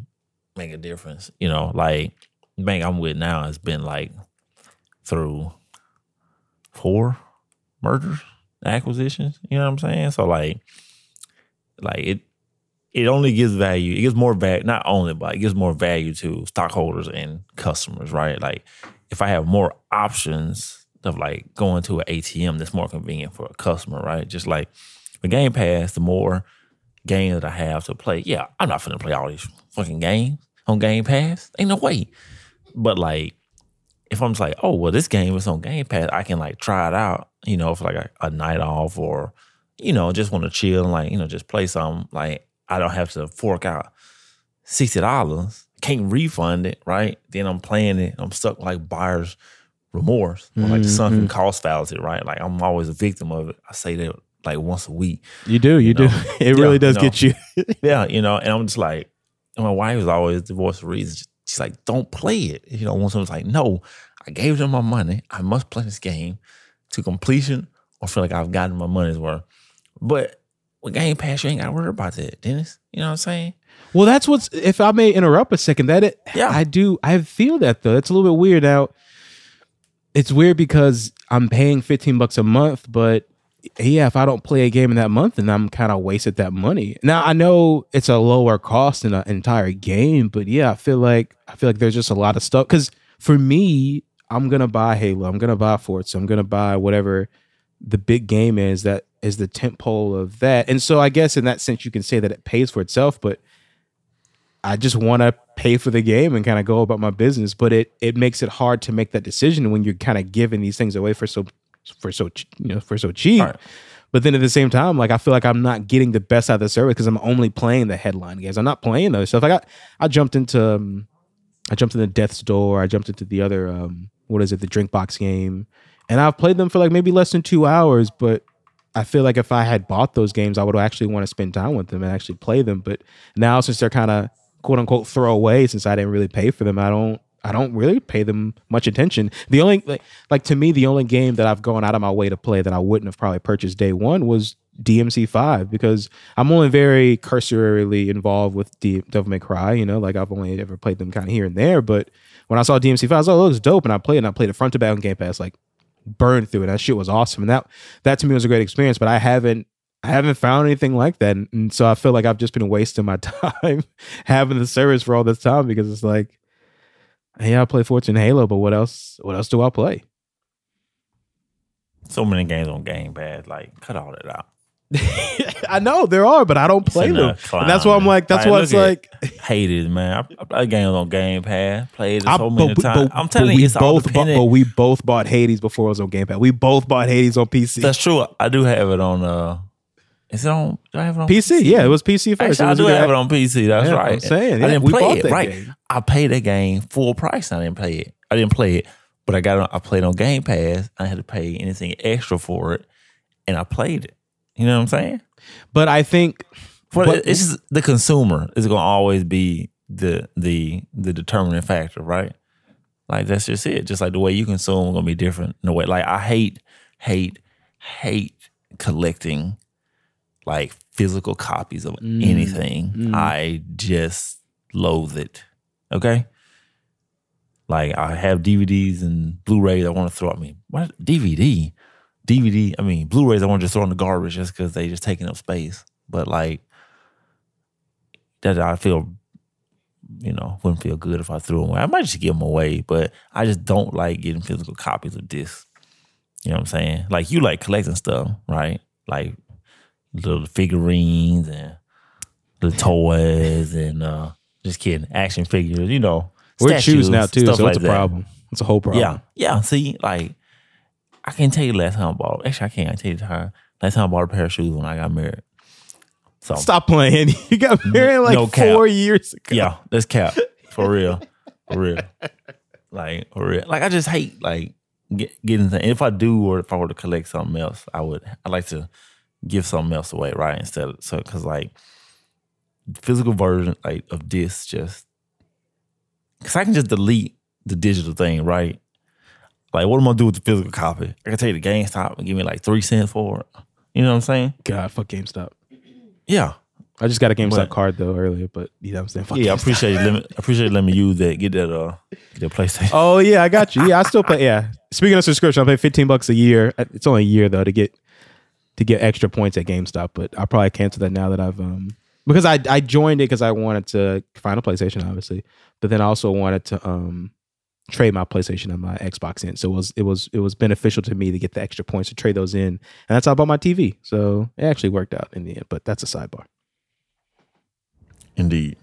S2: make a difference. You know, like the bank I'm with now has been like through four mergers, acquisitions. You know what I'm saying? So like, like it. It only gives value. It gives more value, not only, but it gives more value to stockholders and customers, right? Like, if I have more options of like going to an ATM that's more convenient for a customer, right? Just like the Game Pass, the more games that I have to play. Yeah, I'm not finna play all these fucking games on Game Pass. Ain't no way. But like, if I'm just like, oh well, this game is on Game Pass, I can like try it out, you know, for like a, a night off or, you know, just want to chill and like, you know, just play something. Like, I don't have to fork out sixty dollars. Can't refund it, right? Then I'm playing it. I'm stuck like buyer's remorse or like the sunken mm-hmm. cost fallacy, right? Like I'm always a victim of it. I say that like once a week.
S1: You do, you, do.
S2: know.
S1: It really
S2: Yeah,
S1: does
S2: no.
S1: get you.
S2: Yeah, you know, and I'm just like, and my wife is always the voice of reason. She's like, don't play it. You know, when someone's like, no, I gave them my money. I must play this game to completion or feel like I've gotten my money's worth. But with Game Pass, you ain't got to worry about that, Dennis. You know what I'm saying?
S1: Well, that's what's. If I may interrupt a second, that it,
S2: Yeah.
S1: I do. I feel that though. It's a little bit weird. Now, it's weird because I'm paying 15 bucks a month, but yeah, if I don't play a game in that month, then I'm kind of wasted that money. Now I know it's a lower cost in an entire game, but yeah, I feel like I feel like there's just a lot of stuff. Because for me, I'm gonna buy Halo. I'm gonna buy Forza. I'm gonna buy whatever the big game is that is the tent pole of that. And so I guess in that sense you can say that it pays for itself, but I just want to pay for the game and kind of go about my business. But it it makes it hard to make that decision when you're kind of giving these things away for so for so you know for so cheap.
S2: Right.
S1: But then at the same time, like I feel like I'm not getting the best out of the service because I'm only playing the headline games. I'm not playing other stuff. I got I jumped into um, I jumped into Death's Door. I jumped into the other um, what is it, the Drink Box game, and I've played them for like maybe less than two hours, but I feel like if I had bought those games, I would actually want to spend time with them and actually play them. But now since they're kind of quote unquote throwaway, since I didn't really pay for them, I don't I don't really pay them much attention. The only like, like to me, the only game that I've gone out of my way to play that I wouldn't have probably purchased day one was DMC five because I'm only very cursorily involved with D- Devil May Cry. You know, like I've only ever played them kind of here and there. But when I saw DMC five, I was like, oh, it looks dope, and I played and I played it front to back on Game Pass, like burned through it. That shit was awesome, and that that to me was a great experience. But I haven't I haven't found anything like that, and, and so I feel like I've just been wasting my time having the service for all this time because it's like, yeah, I play Fortune Halo, but what else? What else do I play?
S2: So many games on Game Pass. Like, cut all that out.
S1: I know there are, but I don't play them, and that's why I'm like, that's
S2: Like,
S1: why it's like.
S2: Hated, man. I, I play games on Game Pass. Played it
S1: I-
S2: so many
S1: but-
S2: times.
S1: but-
S2: I'm telling you, it's all
S1: both, bought, but we both bought Hades before it was on Game Pass. We both bought Hades on PC.
S2: That's true. I do have it on. uh Is it on? Do I have it on
S1: PC, yeah, it was PC first.
S2: Actually,
S1: It
S2: I
S1: was
S2: do have it on PC. That's
S1: Yeah,
S2: right.
S1: I'm saying,
S2: I didn't
S1: we
S2: play it.
S1: that
S2: Right.
S1: game.
S2: I paid that game full price. I didn't play it. I didn't play it, but I got on- I played on Game Pass. I had to pay anything extra for it, and I played it. You know what I'm saying?
S1: But I think
S2: But,
S1: But-
S2: it's just the consumer is going to always be the the the determining factor, right? Like that's just it. Just like the way you consume going to be different in a way. Like I hate, hate, hate collecting like physical copies of
S1: Mm.
S2: anything. I just loathe it. Okay. Like I have DVDs and Blu-rays I want to throw at me. What DVD? DVD, I mean Blu-rays I want to just throw in the garbage just because they just taking up space. But like that I feel, you know, wouldn't feel good if I threw them away. I might just give them away, but I just don't like getting physical copies of discs. You know what I'm saying? Like you like collecting stuff, right? Like little figurines and the toys and uh just kidding, action figures, you know.
S1: we're choose now too, so
S2: like
S1: it's a
S2: that.
S1: problem. It's a whole problem.
S2: Yeah, yeah. See, like I can't tell you last time I bought. Actually, I can't. I tell you the time. Last time I bought a pair of shoes when I got married. So
S1: Stop playing. You got married like
S2: No
S1: four years ago.
S2: yeah, that's cap for real, for real. Like for real. Like I just hate like get, getting things. If I do, or if I were to collect something else, I would. I like to give something else away, right? Instead of so because like physical version like of this just because I can just delete the digital thing, right? Like, what am I gonna do with the physical copy? I can take the to GameStop and give me like three cents for it. You know what I'm saying?
S1: God, fuck GameStop.
S2: Yeah.
S1: I just got a GameStop
S2: But-
S1: card though earlier, but you know what I'm saying? Fuck
S2: Yeah, I appreciate you. Let me, I appreciate letting me use that. Get that. Uh, get that PlayStation.
S1: Oh yeah, I got you. Yeah, I still play. Yeah. Speaking of subscription, I pay 15 bucks a year. It's only a year though to get to get extra points at GameStop, but I'll probably cancel that now that I've um because I I joined it because I wanted to find a PlayStation, obviously, but then I also wanted to um trade my PlayStation and my Xbox in. So it was it was it was beneficial to me to get the extra points to trade those in, and that's how I bought my TV. So it actually worked out in the end, but that's a sidebar.
S2: Indeed.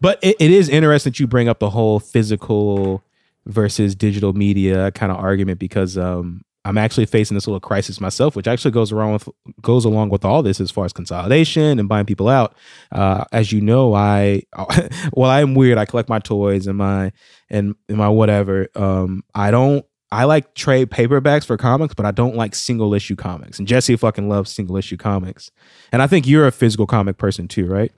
S1: But it, it is interesting that you bring up the whole physical versus digital media kind of argument because um, I'm actually facing this little crisis myself, which actually goes around with goes along with all this as far as consolidation and buying people out. Uh, as you know, I well, I'm weird. I collect my toys and my and, and my whatever. Um, I don't. I like trade paperbacks for comics, but I don't like single issue comics. And Jesse fucking loves single issue comics. And I think you're a physical comic person too, right?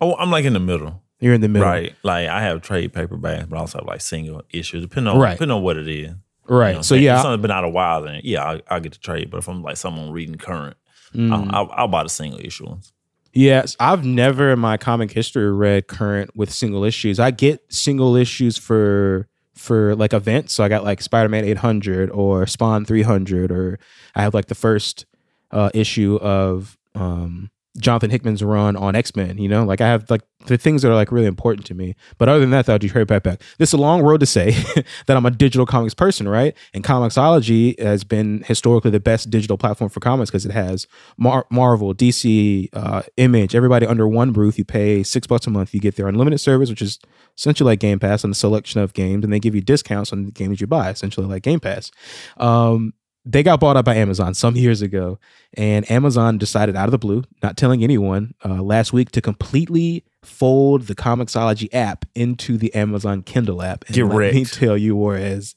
S2: Oh, I'm like in the middle.
S1: You're in the middle,
S2: Right. Like I have trade paperbacks, but I also have like single issues, depending on
S1: Right.
S2: depending on what it is.
S1: Right.
S2: You know,
S1: so
S2: if
S1: yeah,
S2: something's been out a while, then yeah, I, I'll get to trade. But if I'm like someone reading current,
S1: Mm.
S2: I'll, I'll, I'll buy the single issue ones.
S1: Yes, I've never in my comic history read current with single issues. I get single issues for for like events. So I got like Spider-Man 800 or Spawn 300 or I have like the first uh issue of um Jonathan Hickman's run on X-Men, you know? Like I have like the things that are like really important to me. But other than that, I'll do trade paperback. This is a long road to say that I'm a digital comics person, right? And Comixology has been historically the best digital platform for comics because it has Mar- Marvel, DC, uh, Image, everybody under one roof. You pay six bucks a month. You get their unlimited service, which is essentially like Game Pass on the selection of games, and they give you discounts on the games you buy, essentially like Game Pass. Um, they got bought up by Amazon some years ago, and Amazon decided out of the blue, not telling anyone, uh, last week to completely fold the Comixology app into the Amazon Kindle app. And
S2: Get
S1: let me tell you, Juarez,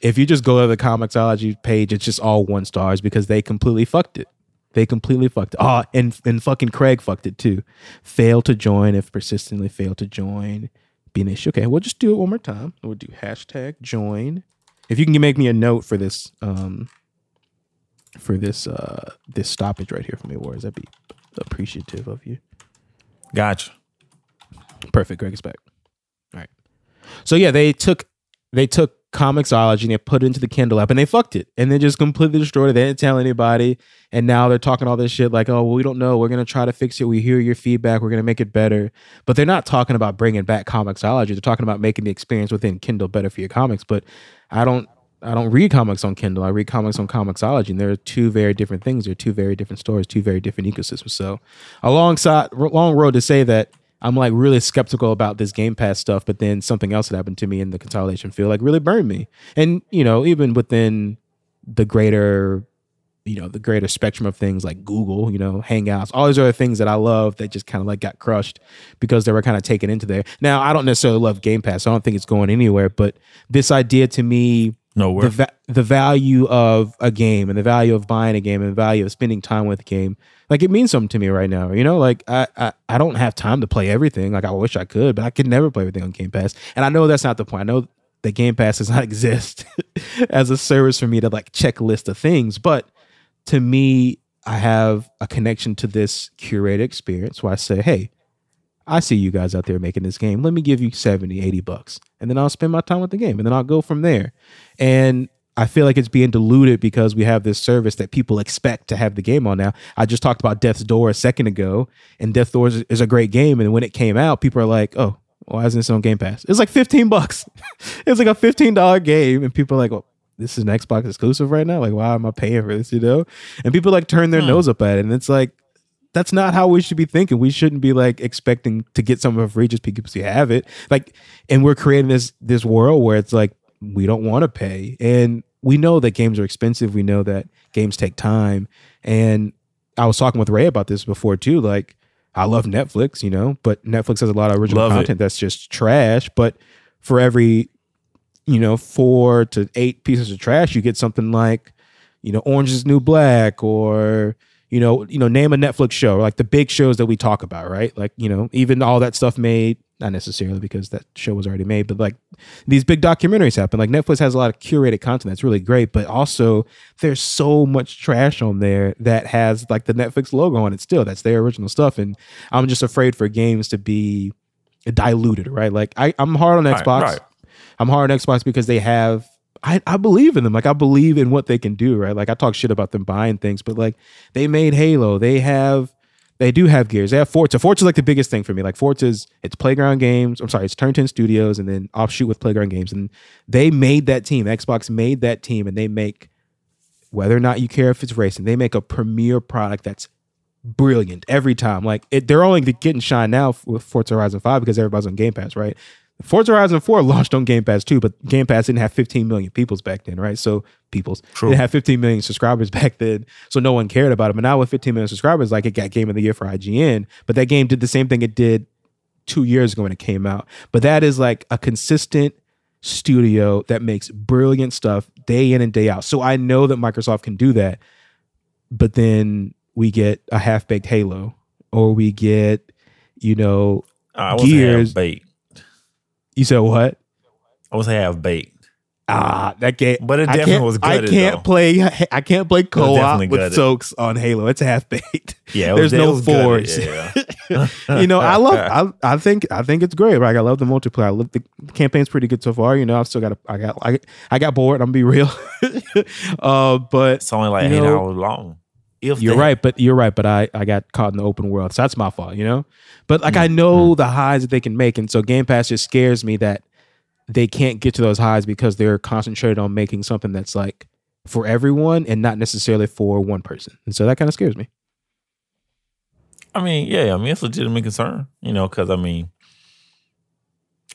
S1: if you just go to the Comixology page, it's just all one stars because they completely fucked it. They completely fucked it. Oh, and and fucking Craig fucked it too. Fail to join if persistently fail to join. Be an issue. Okay, we'll just do it one more time. We'll do hashtag join. If you can make me a note for this, um, for this uh this stoppage right here for me, Wars, that'd be appreciative of you.
S2: Gotcha.
S1: Perfect. Greg is back. All right. So yeah, they took they took Comixology and they put it into the Kindle app and they fucked it and they just completely destroyed it. They didn't tell anybody. And now they're talking all this shit like, oh, well, we don't know. We're going to try to fix it. We hear your feedback. We're going to make it better. But they're not talking about bringing back Comixology. They're talking about making the experience within Kindle better for your comics. But I don't. I don't read comics on Kindle. I read comics on Comixology, and they're two very different things. They're two very different stories, two very different ecosystems. So, alongside long road to say that I'm like really skeptical about this Game Pass stuff, but then something else that happened to me in the consolidation field like really burned me. And you know, even within the greater, you know, the greater spectrum of things like Google, you know, Hangouts, all these other things that I love that just kind of like got crushed because they were kind of taken into there. Now, I don't necessarily love Game Pass. So I don't think it's going anywhere, but this idea to me
S2: Nowhere.
S1: the va- the value of a game and the value of buying a game and the value of spending time with a game like it means something to me right now you know like I, I i don't have time to play everything like i wish i could but i could never play everything on game pass and i know that's not the point i know that game pass does not exist as a service for me to like check a list of things but to me i have a connection to this curated experience where i say hey I see you guys out there making this game. Let me give you 70, 80 bucks. And then I'll spend my time with the game and then I'll go from there. And I feel like it's being diluted because we have this service that people expect to have the game on now. I just talked about Death's Door a second ago, and Death's Door is, is a great game. And when it came out, people are like, oh, why isn't this on Game Pass? It's like 15 bucks. it's like a $15 game. And people are like, well, this is an Xbox exclusive right now. Like, why am I paying for this? You know? And people like turn their
S2: Hmm.
S1: nose up at it. And it's like, that's not how we should be thinking. We shouldn't be like expecting to get something for free just because you have it. Like, and we're creating this this world where it's like we don't want to pay, and we know that games are expensive. We know that games take time, and I was talking with Ray about this before too. Like, I love Netflix, you know, but Netflix has a lot of original
S2: Love it.
S1: content that's just trash. But for every you know four to eight pieces of trash, you get something like you know Orange is New Black or you know you know name a Netflix show like the big shows that we talk about, right? Like you know even all that stuff made not necessarily because that show was already made, but like these big documentaries happen. Like Netflix has a lot of curated content that's really great, but also there's so much trash on there that has like the Netflix logo on it still. That's their original stuff, and I'm just afraid for games to be diluted, right? Like I, I'm hard on
S2: Right,
S1: Xbox.
S2: right.
S1: I'm hard on Xbox because they have I, I believe in them. Like I believe in what they can do, right? Like I talk shit about them buying things, but like they made Halo. They have they do have gears. They have Forza. Forza is like the biggest thing for me. Like Forza's it's Playground Games. I'm sorry, it's Turn 10 Studios and then offshoot with Playground Games. And they made that team. Xbox made that team and they make whether or not you care if it's racing, they make a premier product that's brilliant every time. Like it, they're only getting shine now with Forza Horizon 5 because everybody's on Game Pass, right? Forza Horizon 4 launched on Game Pass too, but Game Pass didn't have 15 million peoples back then, right? So peoples
S2: True.
S1: didn't have 15 million subscribers back then, so no one cared about it. But now with 15 million subscribers, like it got Game of the Year for IGN, but that game did the same thing it did two years ago when it came out. But that is like a consistent studio that makes brilliant stuff day in and day out. So I know that Microsoft can do that. But then we get a half baked Halo, or we get, you know,
S2: I was
S1: Gears.
S2: half baked.
S1: You said what?
S2: I was half baked.
S1: Ah, that game.
S2: But it definitely was
S1: I can't
S2: though.
S1: play. I can't play co-op with
S2: gutted.
S1: Soaks on Halo. It's half baked.
S2: Yeah, was,
S1: There's no force.
S2: Yeah.
S1: you know, I love. I, I think. I think it's great. Right? I love the multiplayer. I love the, the campaign's pretty good so far. You know, I've still got. A, I got. I, I got bored. I'm gonna be real. uh, but
S2: It's only like eight
S1: know,
S2: hours long. If
S1: You're
S2: that.
S1: right, but you're right. But I, I got caught in the open world, so that's my fault, you know. But like I know mm-hmm. the highs that they can make, and so Game Pass just scares me that they can't get to those highs because they're concentrated on making something that's like for everyone and not necessarily for one person, and so that kind of scares me.
S2: I mean, yeah, I mean, it's a legitimate concern, you know, because I mean,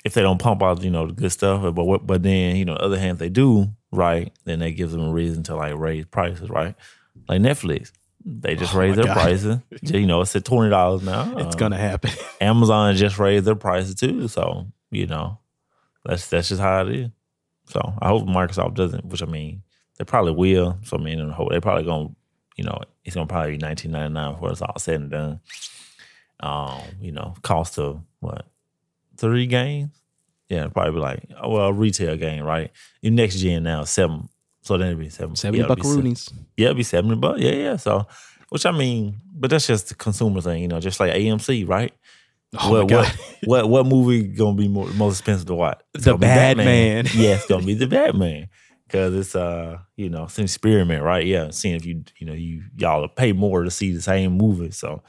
S2: if they don't pump out, you know, the good stuff, but what, but then, you know, the other hand, if they do, right, then that gives them a reason to like raise prices, right? Like Netflix, they just
S1: Oh
S2: raised their
S1: God.
S2: prices. You know, it's at twenty dollars now.
S1: It's
S2: Uh,
S1: gonna happen.
S2: Amazon just raised their prices too, so you know, that's that's just how it is. So I hope Microsoft doesn't. Which I mean, they probably will. So I mean, the whole, they probably gonna, you know, it's gonna probably be nineteen ninety nine before it's all said and done. Um, you know, cost of what three games? Yeah, probably be like oh, well, a retail game, right? Your next gen now seven, so then it'd be seven,
S1: Seventy
S2: yeah, it'd be
S1: buckaroonies.
S2: yeah, it'd be seventy bucks. Yeah, yeah. So, which I mean, but that's just the consumer thing, you know, just like AMC, right?
S1: Oh
S2: what,
S1: my god.
S2: what what what movie gonna be more most expensive to watch? It's
S1: The
S2: gonna
S1: Batman.
S2: yeah, it's gonna be the Batman because it's uh you know it's an experiment, right? Yeah, seeing if you you know you y'all pay more to see the same movie. So,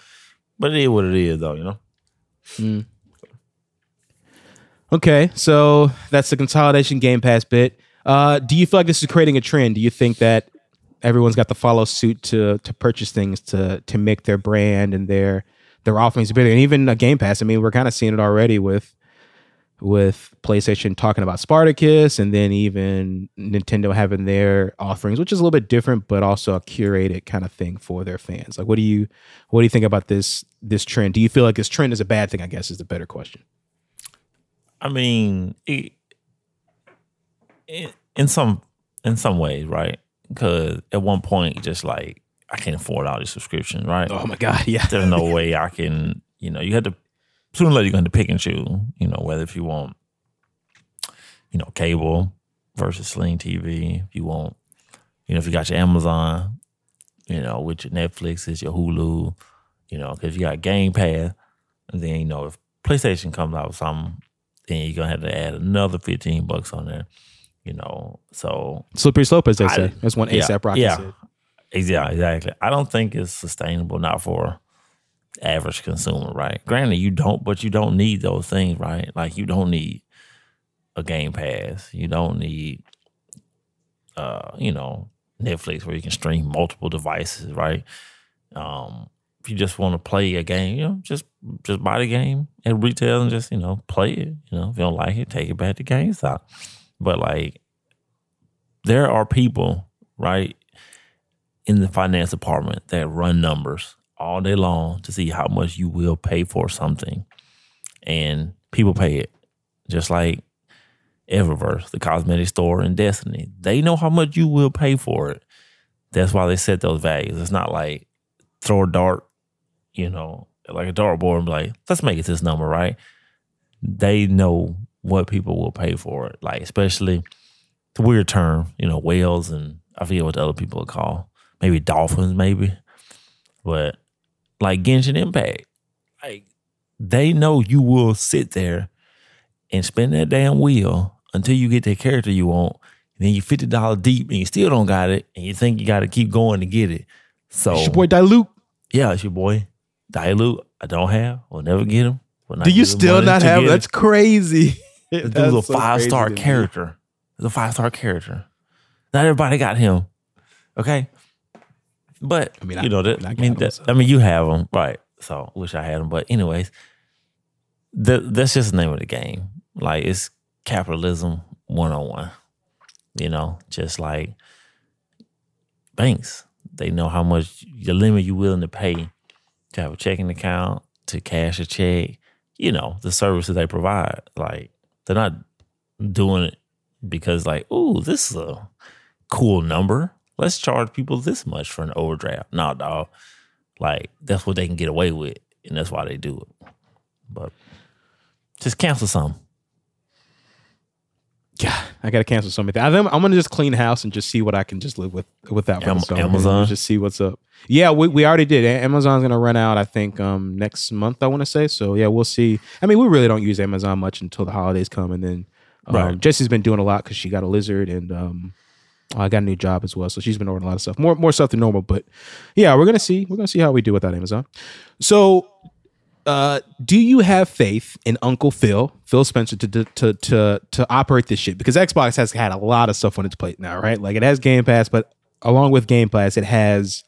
S2: but it is what it is, though. You know.
S1: Okay, so that's the consolidation Game Pass bit. Uh, do you feel like this is creating a trend? Do you think that everyone's got to follow suit to to purchase things to to make their brand and their their offerings bigger? And even a Game Pass. I mean, we're kind of seeing it already with with PlayStation talking about Spartacus, and then even Nintendo having their offerings, which is a little bit different, but also a curated kind of thing for their fans. Like, what do you what do you think about this this trend? Do you feel like this trend is a bad thing? I guess is the better question.
S2: I mean, it, in, in some in some ways, right? Because at one point, just like I can't afford all these subscriptions, right?
S1: Oh my god, yeah.
S2: There's no way I can, you know, you had to sooner or later you're going to pick and choose, you know, whether if you want, you know, cable versus Sling TV, if you want, you know, if you got your Amazon, you know, with your Netflix, is your Hulu, you know, because you got Game Pass, and then you know if PlayStation comes out with something, then you're gonna have to add another fifteen bucks on there, you know. So
S1: Slippery slope, as they
S2: I-
S1: say. That's one
S2: yeah,
S1: ASAP Rocky
S2: yeah.
S1: said.
S2: Yeah, exactly. I don't think it's sustainable not for average consumer, right? Granted, you don't, but you don't need those things, right? Like you don't need a Game Pass. You don't need, uh, you know, Netflix where you can stream multiple devices, right? Um, if you just want to play a game, you know, just just buy the game at retail and just you know play it. You know, if you don't like it, take it back to GameStop. But like, there are people, right, in the finance department that run numbers all day long to see how much you will pay for something. And people pay it. Just like Eververse, the cosmetic store and Destiny. They know how much you will pay for it. That's why they set those values. It's not like throw a dart, you know, like a dartboard and be like, let's make it this number, right? They know what people will pay for it. Like, especially the weird term, you know, whales and I forget what the other people called. Maybe dolphins, maybe. But like Genshin Impact, like they know you will sit there and spin that damn wheel until you get that character you want. And then you fifty dollars deep and you still don't got it, and you think you got to keep going to get it. So
S1: It's your boy Diluc.
S2: yeah, it's your boy Diluc. I don't have. Will never get him.
S1: Do you still not have? That's crazy.
S2: This dude's a
S1: so
S2: five star
S1: crazy to me.
S2: character. He's a five star character. Not everybody got him. Okay. But
S1: I mean, I-
S2: you know
S1: I
S2: that.
S1: mean, I
S2: I, mean, that,
S1: so.
S2: I mean, you have them, right? So wish I had them, but anyways, that that's just the name of the game. Like it's capitalism one on one. You know, just like banks, they know how much the limit you're willing to pay to have a checking account, to cash a check. You know, the services they provide. Like they're not doing it because like, oh, this is a cool number. Let's charge people this much for an overdraft. No, dog. Like that's what they can get away with, and that's why they do it. But just cancel some.
S1: Yeah, I gotta cancel some of that. I think I'm gonna just clean house and just see what I can just live with without.
S2: Am-
S1: the.
S2: Amazon?
S1: Just see what's up. Yeah, we, we already did. Amazon's gonna run out. I think um next month. I want to say. So yeah, we'll see. I mean, we really don't use Amazon much until the holidays come, and then um,
S2: Right.
S1: Jesse's been doing a lot because she got a lizard and um. I got a new job as well, so she's been ordering a lot of stuff, more more stuff than normal. But yeah, we're gonna see. We're gonna see how we do without Amazon. So uh, do you have faith in Uncle Phil, Phil Spencer, to to to to operate this shit? Because Xbox has had a lot of stuff on its plate now, right? Like it has Game Pass, but along with Game Pass, it has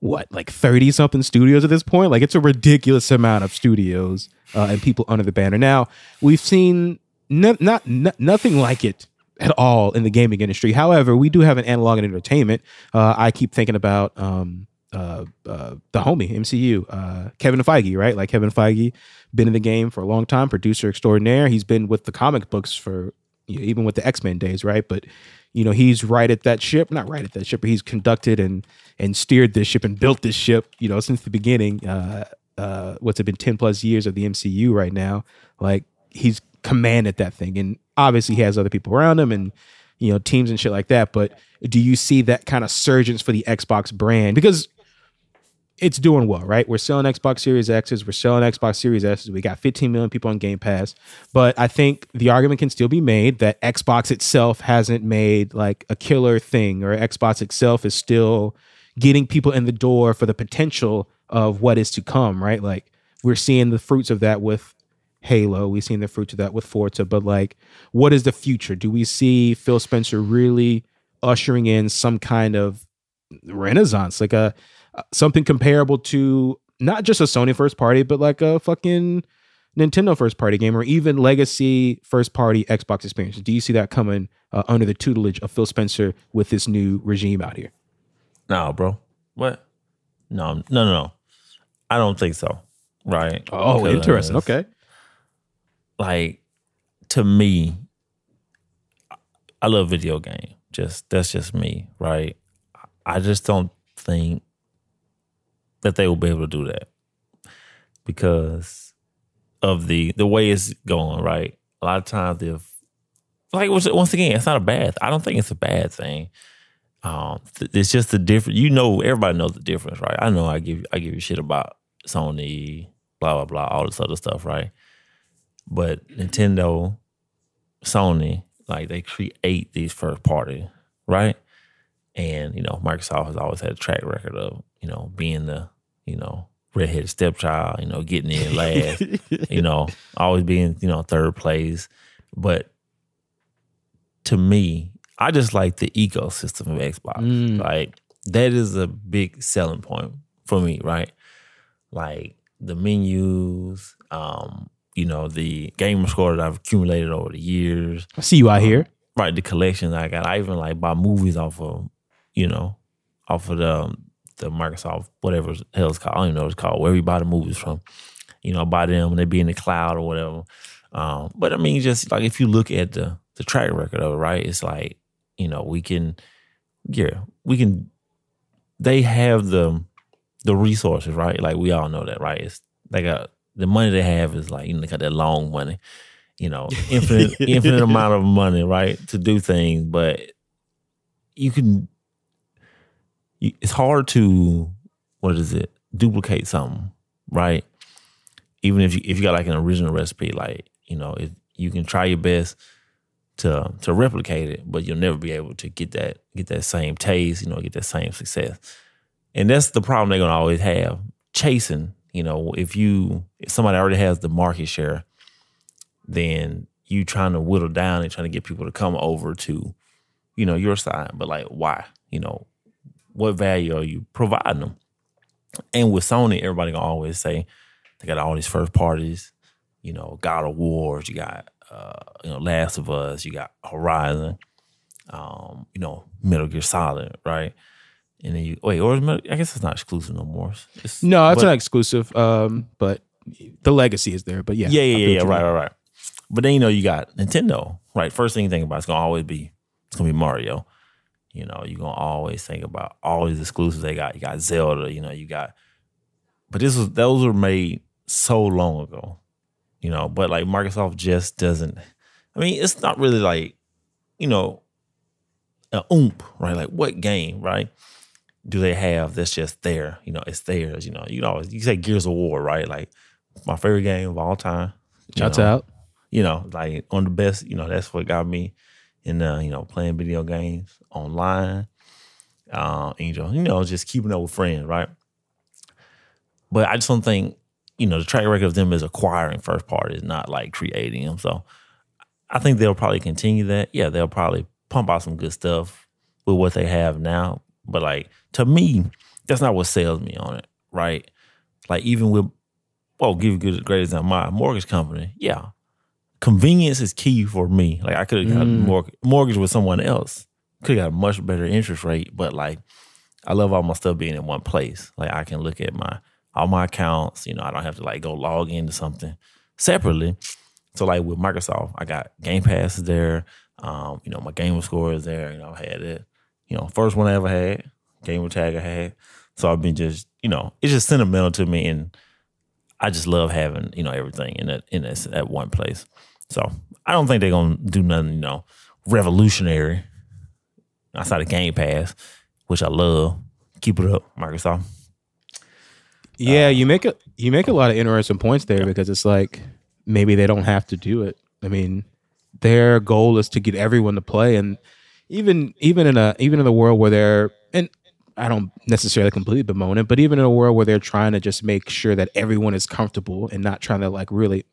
S1: what like thirty something studios at this point. Like it's a ridiculous amount of studios uh, and people under the banner. Now we've seen no, not no, nothing like it at all in the gaming industry. However, we do have an analog and entertainment. Uh, I keep thinking about um, uh, uh, the homie MCU, uh, Kevin Feige, right? Like Kevin Feige, been in the game for a long time, producer extraordinaire. He's been with the comic books for you know, even with the X Men days, right? But you know, he's right at that ship, not right at that ship, but he's conducted and and steered this ship and built this ship, you know, since the beginning. Uh, uh, what's it been ten plus years of the MCU right now? Like he's commanded that thing, and obviously he has other people around him and you know teams and shit like that. But do you see that kind of surgence for the Xbox brand because it's doing well, right? We're selling Xbox Series X's, we're selling Xbox Series S's. We got 15 million people on Game Pass, but I think the argument can still be made that Xbox itself hasn't made like a killer thing, or Xbox itself is still getting people in the door for the potential of what is to come, right? Like we're seeing the fruits of that with Halo, we've seen the fruits of that with Forza, but like, what is the future? Do we see Phil Spencer really ushering in some kind of renaissance, like a something comparable to not just a Sony first party, but like a fucking Nintendo first party game or even legacy first party Xbox experience. Do you see that coming uh, under the tutelage of Phil Spencer with this new regime out here?
S2: No, bro. What? No, no, no, no. I don't think so. Right.
S1: Oh, interesting. Okay.
S2: Like to me, I love video game. Just that's just me, right? I just don't think that they will be able to do that because of the the way it's going. Right, a lot of times if like once again, it's not a bad. I don't think it's a bad thing. Um, it's just the difference. You know, everybody knows the difference, right? I know I give I give you shit about Sony, blah blah blah, all this other stuff, right? But Nintendo, Sony, like they create these first party, right? And you know, Microsoft has always had a track record of you know being the you know redheaded stepchild, you know, getting in last, you know, always being you know third place. But to me, I just like the ecosystem of Xbox. Mm. Like that is a big selling point for me, right? Like the menus, um, you know, the gamer score that I've accumulated over the years.
S1: I see you out um, here.
S2: Right, the collections I got. I even like buy movies off of, you know, off of the the Microsoft, whatever the hell it's called. I don't even know what it's called, where we buy the movies from. You know, buy them and they be in the cloud or whatever. Um, but I mean, just like if you look at the the track record of it, right? It's like, you know, we can yeah, we can they have the the resources, right? Like we all know that, right? It's they got the money they have is like you know they got that long money, you know, infinite infinite amount of money, right, to do things. But you can, it's hard to what is it duplicate something, right? Even if you if you got like an original recipe, like you know, if you can try your best to to replicate it, but you'll never be able to get that get that same taste, you know, get that same success. And that's the problem they're gonna always have chasing you know, if you if somebody already has the market share, then you trying to whittle down and trying to get people to come over to, you know, your side. But like, why? You know, what value are you providing them? And with Sony, everybody gonna always say they got all these first parties. You know, God of Wars. You got uh, you know Last of Us. You got Horizon. Um, you know, Metal Gear Solid, right? And then you wait, or I guess it's not exclusive no more.
S1: It's, no, it's but, not exclusive. Um, but the legacy is there. But yeah,
S2: yeah, yeah, yeah, right, right, right. But then you know you got Nintendo, right? First thing you think about is gonna always be it's gonna be Mario. You know, you're gonna always think about all these exclusives they got. You got Zelda, you know, you got but this was those were made so long ago. You know, but like Microsoft just doesn't I mean, it's not really like, you know, a oomp, right? Like what game, right? do they have that's just there? You know, it's theirs. You know, you know, you say Gears of War, right? Like my favorite game of all time.
S1: Shouts out.
S2: You know, like on the best. You know, that's what got me in. Uh, you know, playing video games online. Uh, Angel, you know, just keeping up with friends, right? But I just don't think, you know, the track record of them is acquiring first part is not like creating them. So I think they'll probably continue that. Yeah, they'll probably pump out some good stuff with what they have now. But like to me, that's not what sells me on it, right? Like even with, well, give you a good great example, my mortgage company, yeah, convenience is key for me. Like I could have got mm. mortgage, mortgage with someone else, could have got a much better interest rate, but like I love all my stuff being in one place. Like I can look at my all my accounts, you know, I don't have to like go log into something separately So like with Microsoft, I got Game Pass there. Um, you know, my gamer score is there. You know, I had it. You know, first one I ever had, gamer tag I had. So I've been just, you know, it's just sentimental to me, and I just love having you know everything in that in this at one place. So I don't think they're gonna do nothing, you know, revolutionary outside of Game Pass, which I love. Keep it up, Microsoft.
S1: Yeah, uh, you make a you make a lot of interesting points there because it's like maybe they don't have to do it. I mean, their goal is to get everyone to play, and even even in a even in a world where they're and I don't necessarily completely bemoan it, but even in a world where they're trying to just make sure that everyone is comfortable and not trying to like really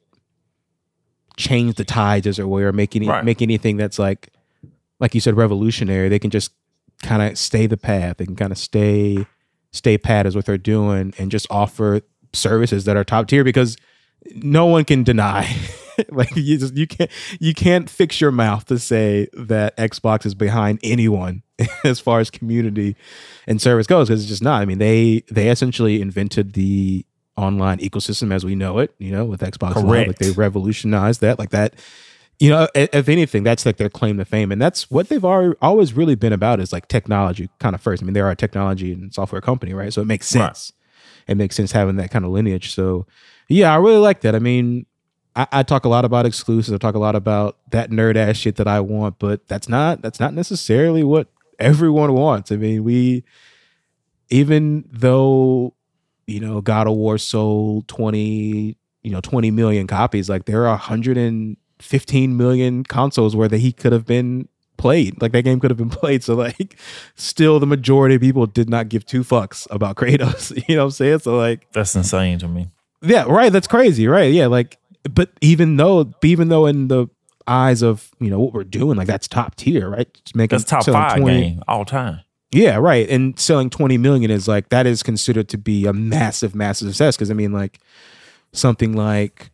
S1: change the tides as it were, or make any
S2: Right.
S1: make anything that's like like you said revolutionary. They can just kind of stay the path. They can kind of stay stay pat is what they're doing and just offer services that are top tier because no one can deny like you just you can't you can't fix your mouth to say that Xbox is behind anyone as far as community and service goes because it's just not. I mean they they essentially invented the online ecosystem as we know it, you know, with Xbox Live. Like they revolutionized that like that you know, if anything, that's like their claim to fame, and that's what they've already, always really been about is like technology kind of first. I mean, they are a technology and software company, right? So it makes
S2: Right.
S1: sense. It makes sense having that kind of lineage. So, yeah, I really like that. I mean, I, I talk a lot about exclusives. I talk a lot about that nerd ass shit that I want, but that's not that's not necessarily what everyone wants. I mean, we even though you know God of War sold twenty you know twenty million copies, like there are hundred and fifteen million consoles where that he could have been played. Like that game could have been played. So like, still the majority of people did not give two fucks about Kratos. You know what I'm saying? So like,
S2: That's insane to me.
S1: yeah, right. That's crazy, right? Yeah, like, but even though, even though in the eyes of you know what we're doing, like that's top tier, right? Just making
S2: That's top five game all time.
S1: Yeah, right. And selling 20 million is like that is considered to be a massive, massive success. Cause I mean, like something like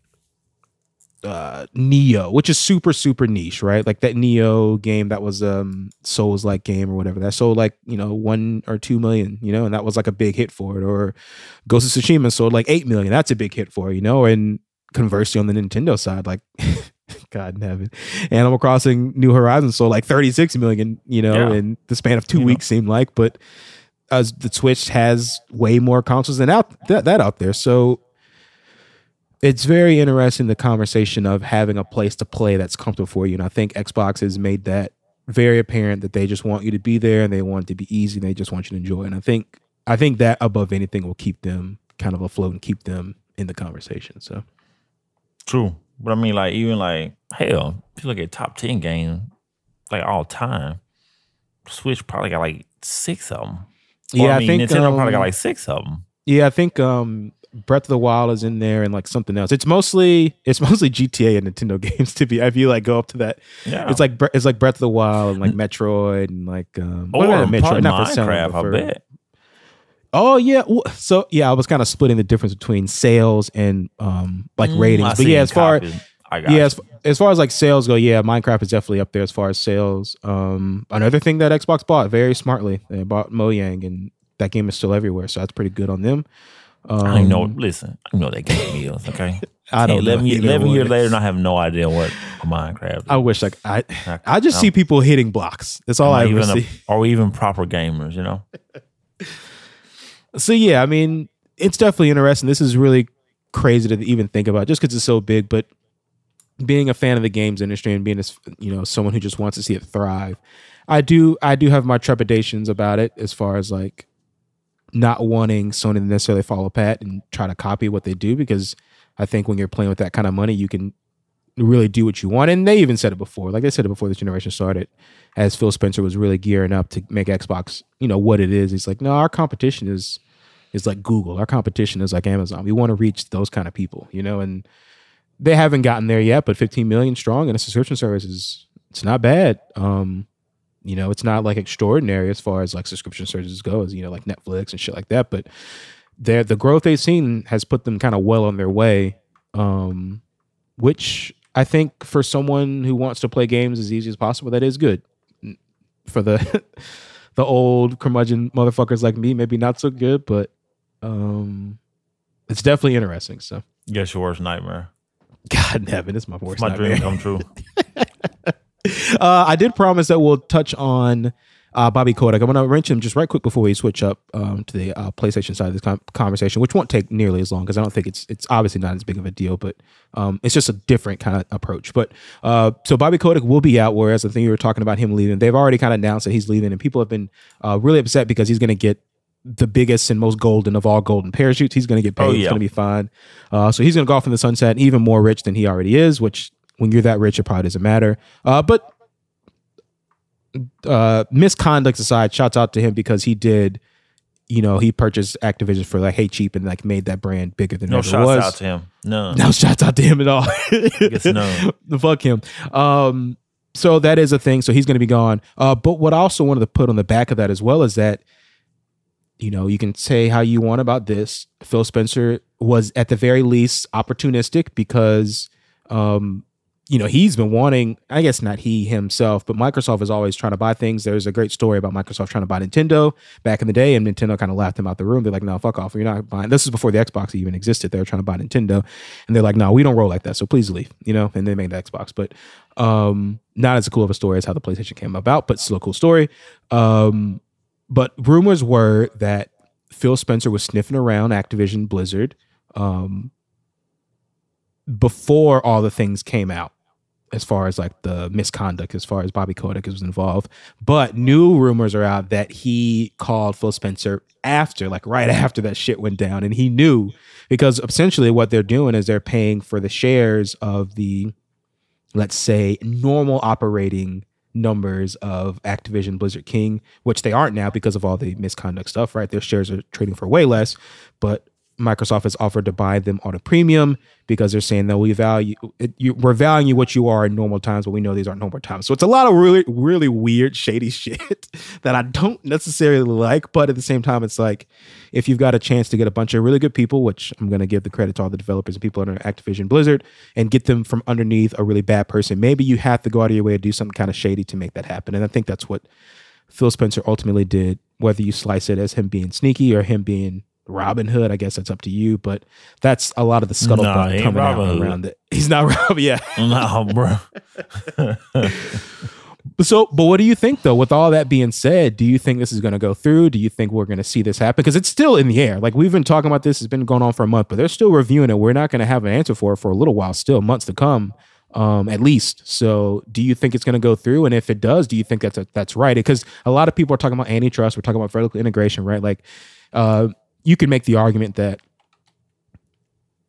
S1: uh Nioh, which is super, super niche, right? Like that Nioh game that was um Souls like game or whatever. That sold like, you know, one or two million, you know, and that was like a big hit for it. Or Ghost of Tsushima sold like eight million. That's a big hit for it, you know, and conversely on the Nintendo side, like God in heaven. Animal Crossing New Horizons sold like 36 million, you know,
S2: Yeah.
S1: in the span of two
S2: You know.
S1: weeks seemed like, but as the Switch has way more consoles than out that, that out there. So it's very interesting the conversation of having a place to play that's comfortable for you. And I think Xbox has made that very apparent that they just want you to be there and they want it to be easy and they just want you to enjoy. And I think I think that above anything will keep them kind of afloat and keep them in the conversation. So
S2: True. But I mean, like, even like, hell, if you look at top 10 games, like all time, Switch probably got like six of them.
S1: yeah,
S2: I,
S1: I, think
S2: Nintendo probably got
S1: um,
S2: like six of them.
S1: Yeah, I think um Breath of the Wild is in there and like something else. It's mostly it's mostly GTA and Nintendo games to be. If you like go up to that,
S2: Yeah.
S1: it's like it's like Breath of the Wild and like Metroid and like um
S2: or
S1: well, not
S2: probably
S1: not for
S2: Minecraft,
S1: for-
S2: I bet.
S1: Oh yeah, so yeah, I was kind of splitting the difference between sales and um like
S2: Mm,
S1: ratings.
S2: I
S1: but yeah, as far
S2: copies. I
S1: yeah, as, as far as like sales go, yeah, Minecraft is definitely up there as far as sales. Um, another thing that Xbox bought very smartly, they bought Mojang, and that game is still everywhere, so that's pretty good on them. Um,
S2: I know. Listen, I know that game is okay.
S1: I don't know
S2: Eleven, years- 11 years later, and I have no idea what Minecraft.
S1: I wish like I
S2: I-
S1: I just see people hitting blocks. That's all I ever
S2: a-
S1: see.
S2: are we even proper gamers? You know.
S1: So yeah, I mean, it's definitely interesting. This is really crazy to even think about, just because it's so big. But being a fan of the games industry and being as you know someone who just wants to see it thrive, I do I do have my trepidations about it as far as like not wanting Sony to necessarily follow Pat and try to copy what they do because I think when you're playing with that kind of money, you can really do what you want. And they even said it before, like they said it before this generation started, as Phil Spencer was really gearing up to make Xbox, you know, what it is. He's like, no, our competition is is like Google. Our competition is like Amazon. We want to reach those kind of people, you know, and they haven't gotten there yet, but 15 million strong and a subscription service is it's not bad. Um, you know, it's not like extraordinary as far as like subscription services goes, you know, like Netflix and shit like that. But the growth they've seen has put them kind of well on their way. Um, which I think for someone who wants to play games as easy as possible, that is good. For the the old curmudgeon motherfuckers like me, maybe not so good, but um, it's definitely interesting. So
S2: Guess your worst nightmare.
S1: God in heaven, it's my worst
S2: My
S1: nightmare.
S2: dream come true.
S1: Uh, I did promise that we'll touch on uh, Bobby Kotick. I want to mention him just right quick before we switch up um, to the uh, PlayStation side of this com- conversation, which won't take nearly as long because I don't think it's it's obviously not as big of a deal, but um, it's just a different kind of approach. But uh, so Bobby Kotick will be out, whereas the thing you were talking about him leaving, they've already kind of announced that he's leaving, and people have been uh, really upset because he's going to get the biggest and most golden of all golden parachutes. He's going to get paid.
S2: Oh, yeah.
S1: going to be fine. Uh, so he's going to go off in the sunset, even more rich than he already is. Which, when you're that rich, it probably doesn't matter. Uh, but uh, misconduct aside, shouts out to him because he did. You know, he purchased Activision for like hey cheap and like made that brand bigger than it
S2: No
S1: ever
S2: shouts
S1: was.
S2: out to him. None.
S1: No shouts out to him at all.
S2: no.
S1: Fuck him. Um, so that is a thing. So he's going to be gone. Uh, but what I also wanted to put on the back of that as well is that, you know, you can say how you want about this. Phil Spencer was at the very least opportunistic because, um, you know, he's been wanting, I guess not he himself, but Microsoft is always trying to buy things. There's a great story about Microsoft trying to buy Nintendo back in the day, and Nintendo kind of laughed him out the room. They're like, no, fuck off. You're not buying. This is before the Xbox even existed. They were trying to buy Nintendo, and they're like, no, we don't roll like that. So please leave, you know, and they made the Xbox. But um, not as cool of a story as how the PlayStation came about, but still a cool story. Um, but rumors were that Phil Spencer was sniffing around Activision Blizzard um, before all the things came out as far as like the misconduct, as far as Bobby Kotick was involved. But new rumors are out that he called Phil Spencer after, like right after that shit went down. And he knew because essentially what they're doing is they're paying for the shares of the, let's say, normal operating numbers of Activision Blizzard King, which they aren't now because of all the misconduct stuff, right? Their shares are trading for way less, but Microsoft has offered to buy them on a premium because they're saying that we value it, you, we're valuing what you are in normal times, but we know these aren't normal times. So it's a lot of really, really weird, shady shit that I don't necessarily like. But at the same time, it's like if you've got a chance to get a bunch of really good people, which I'm going to give the credit to all the developers and people under Activision Blizzard, and get them from underneath a really bad person, maybe you have to go out of your way to do something kind of shady to make that happen. And I think that's what Phil Spencer ultimately did, whether you slice it as him being sneaky or him being Robin Hood, I guess that's up to you. But that's a lot of the scuttlebutt
S2: Nah,
S1: coming out
S2: Hood.
S1: around it. He's not Robin, yeah.
S2: no, bro.
S1: So, but what do you think though? With all that being said, do you think this is going to go through? Do you think we're going to see this happen? Because it's still in the air. Like we've been talking about this, it's been going on for a month, but they're still reviewing it. We're not going to have an answer for it for a little while, still months to come, um, at least. So, do you think it's going to go through? And if it does, do you think that's a, that's right? Because a lot of people are talking about antitrust. We're talking about vertical integration, right? Like, uh, you can make the argument that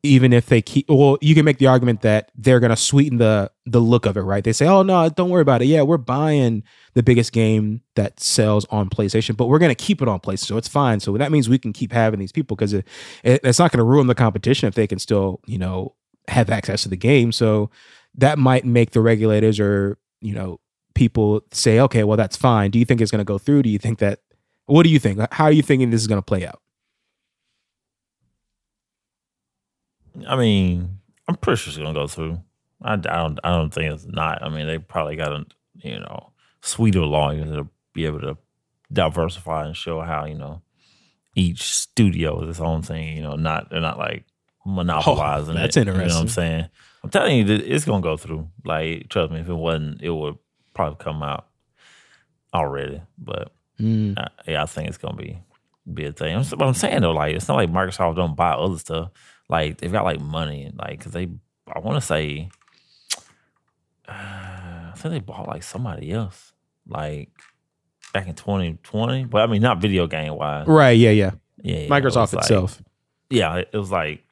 S1: even if they keep well you can make the argument that they're going to sweeten the the look of it right? They say oh no don't worry about it. Yeah we're buying the biggest game that sells on playstation but we're going to keep it on playstation so it's fine. So that means we can keep having these people because it, it, it's not going to ruin the competition if they can still you know have access to the game. So that might make the regulators or you know people say okay well that's fine. Do you think it's going to go through? Do you think that what do you think? How are you thinking this is going to play out
S2: I mean, I'm pretty sure it's gonna go through. I, I don't. I don't think it's not. I mean, they probably got a you know sweeter lawyers to be able to diversify and show how you know each studio is its own thing. You know, not they're not like monopolizing
S1: Oh, that's
S2: it. You know what
S1: interesting.
S2: I'm saying? I'm telling you, it's gonna go through. Like, trust me, if it wasn't, it would probably come out already. But
S1: Mm.
S2: uh, yeah, I think it's gonna be be a thing. But I'm saying though, like it's not like Microsoft don't buy other stuff. Like they've got like money, and like because they, I want to say, uh, I think they bought like somebody else, like back in 2020. But I mean, not video game wise.
S1: right yeah yeah
S2: Yeah, yeah, it
S1: microsoft
S2: like-
S1: itself
S2: yeah, it was like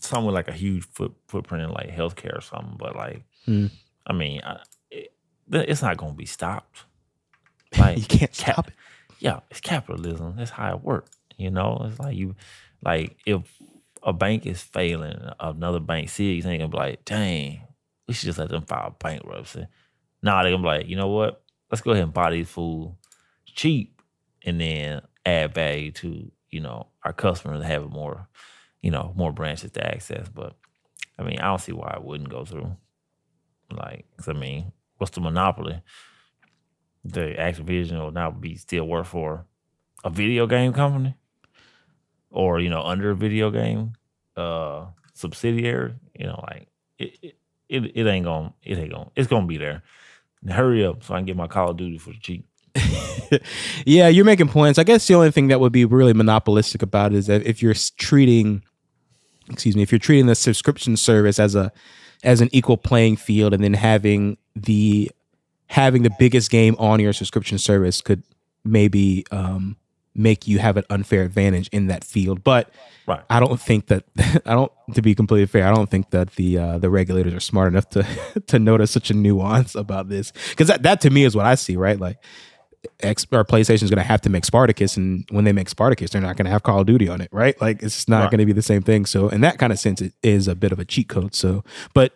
S2: something with like a huge foot, footprint in like healthcare or something. But like,
S1: Hmm.
S2: I mean, I, it, it's not gonna be stopped. Like
S1: you can't
S2: cap-
S1: stop it
S2: yeah, it's capitalism. That's how it works. You know, it's like you, like if a bank is failing, another bank sees, ain't gonna be like, dang, we should just let them file bankruptcy. Nah, they're gonna be like, you know what? Let's go ahead and buy these fools cheap, and then add value to you know our customers having more, you know, more branches to access. But I mean, I don't see why it wouldn't go through. Like, I mean, what's the monopoly? the Activision will now be still work for a video game company or you know under a video game uh subsidiary you know like it, it it ain't gonna it ain't gonna it's gonna be there. Hurry up so I can get my Call of Duty for the cheap.
S1: yeah, you're making points. I guess the only thing that would be really monopolistic about it is that if you're treating, excuse me, if you're treating the subscription service as a as an equal playing field, and then having the having the biggest game on your subscription service could maybe um, make you have an unfair advantage in that field. But
S2: Right.
S1: I don't think that I don't to be completely fair. I don't think that the uh, the regulators are smart enough to to notice such a nuance about this because that that to me is what I see. Right, like X or PlayStation is going to have to make Spartacus, and when they make Spartacus, they're not going to have Call of Duty on it. Right, like it's not
S2: Right.
S1: going to be the same thing. So in that kind of sense, it is a bit of a cheat code. So, but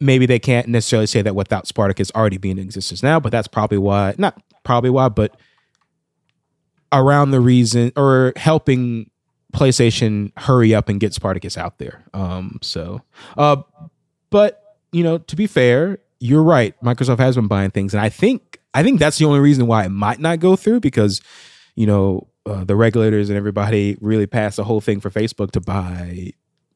S1: maybe they can't necessarily say that without Spartacus already being in existence now, but that's probably why, not probably why, but around the reason or helping PlayStation hurry up and get Spartacus out there. Um, so, uh, but you know, to be fair, you're right. Microsoft has been buying things, and I think I think that's the only reason why it might not go through because you know uh, the regulators and everybody really passed the whole thing for Facebook to buy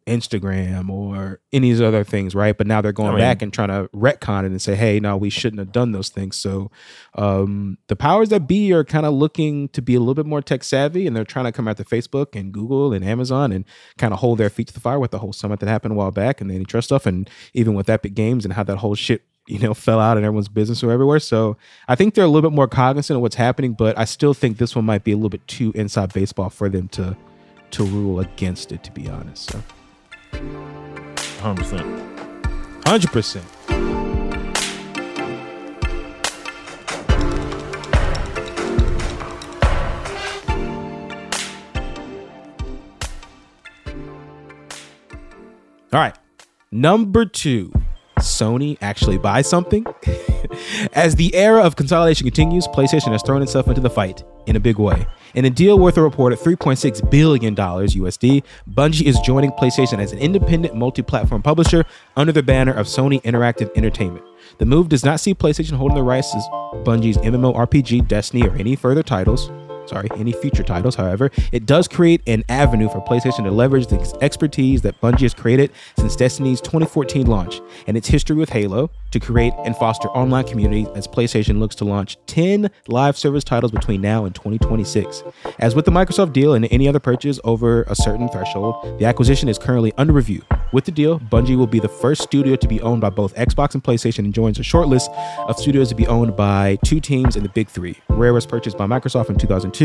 S1: Instagram or any of these other things, right? But now they're going
S2: I mean-
S1: back and trying to retcon it and say, hey, no, we shouldn't have done those things. So um, the powers that be are kind of looking to be a little bit more tech savvy and they're trying to come after Facebook and Google and Amazon and kind of hold their feet to the fire with the whole summit that happened a while back and the antitrust stuff and even with Epic Games and how that whole shit you know fell out and everyone's business or everywhere so i think they're a little bit more cognizant of what's happening but i still think this one might be a little bit too inside baseball for them to to rule against it to be honest so
S2: Hundred percent.
S1: 100% All right. Number two, Sony actually buy something. As the era of consolidation continues, PlayStation has thrown itself into the fight in a big way. In a deal worth a reported $3.6 billion USD, Bungie is joining PlayStation as an independent multi platform publisher under the banner of Sony Interactive Entertainment. The move does not see PlayStation holding the rights to Bungie's MMORPG, Destiny, or any further titles. Sorry, any future titles. However, it does create an avenue for PlayStation to leverage the expertise that Bungie has created since Destiny's 2014 launch and its history with Halo to create and foster online communities as PlayStation looks to launch 10 live service titles between now and 2026. As with the Microsoft deal and any other purchase over a certain threshold, the acquisition is currently under review. With the deal, Bungie will be the first studio to be owned by both Xbox and PlayStation and joins a short list of studios to be owned by two teams in the Big Three. Rare was purchased by Microsoft in 2002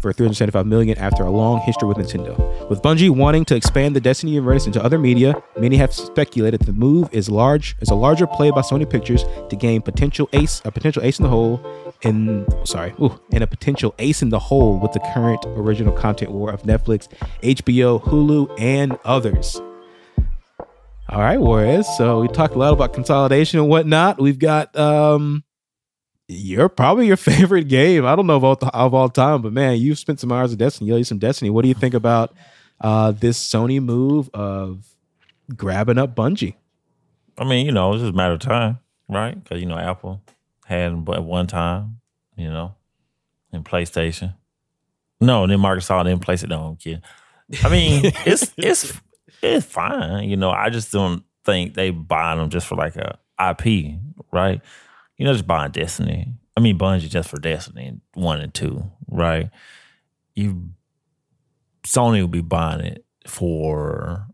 S1: for 375 million after a long history with Nintendo. With Bungie wanting to expand the Destiny universe into other media, many have speculated the move is large is a larger play by Sony Pictures to gain potential ace a potential ace in the hole in sorry ooh, and a potential ace in the hole with the current original content war of Netflix, HBO, Hulu, and others. All right, Warriors. So we talked a lot about consolidation and whatnot. We've got um you're probably your favorite game. I don't know of all, of all time, but man, you've spent some hours of Destiny. You some Destiny. What do you think about uh, this Sony move of grabbing up Bungie?
S2: I mean, you know, it's just a matter of time, right? Because you know, Apple had them at one time, you know, and PlayStation. No, then Microsoft didn't place it. No, I'm kidding. I mean, it's it's it's fine. You know, I just don't think they buying them just for like a IP, right? You know, just buying Destiny. I mean, Bungie just for Destiny one and two, right? You Sony will be buying it for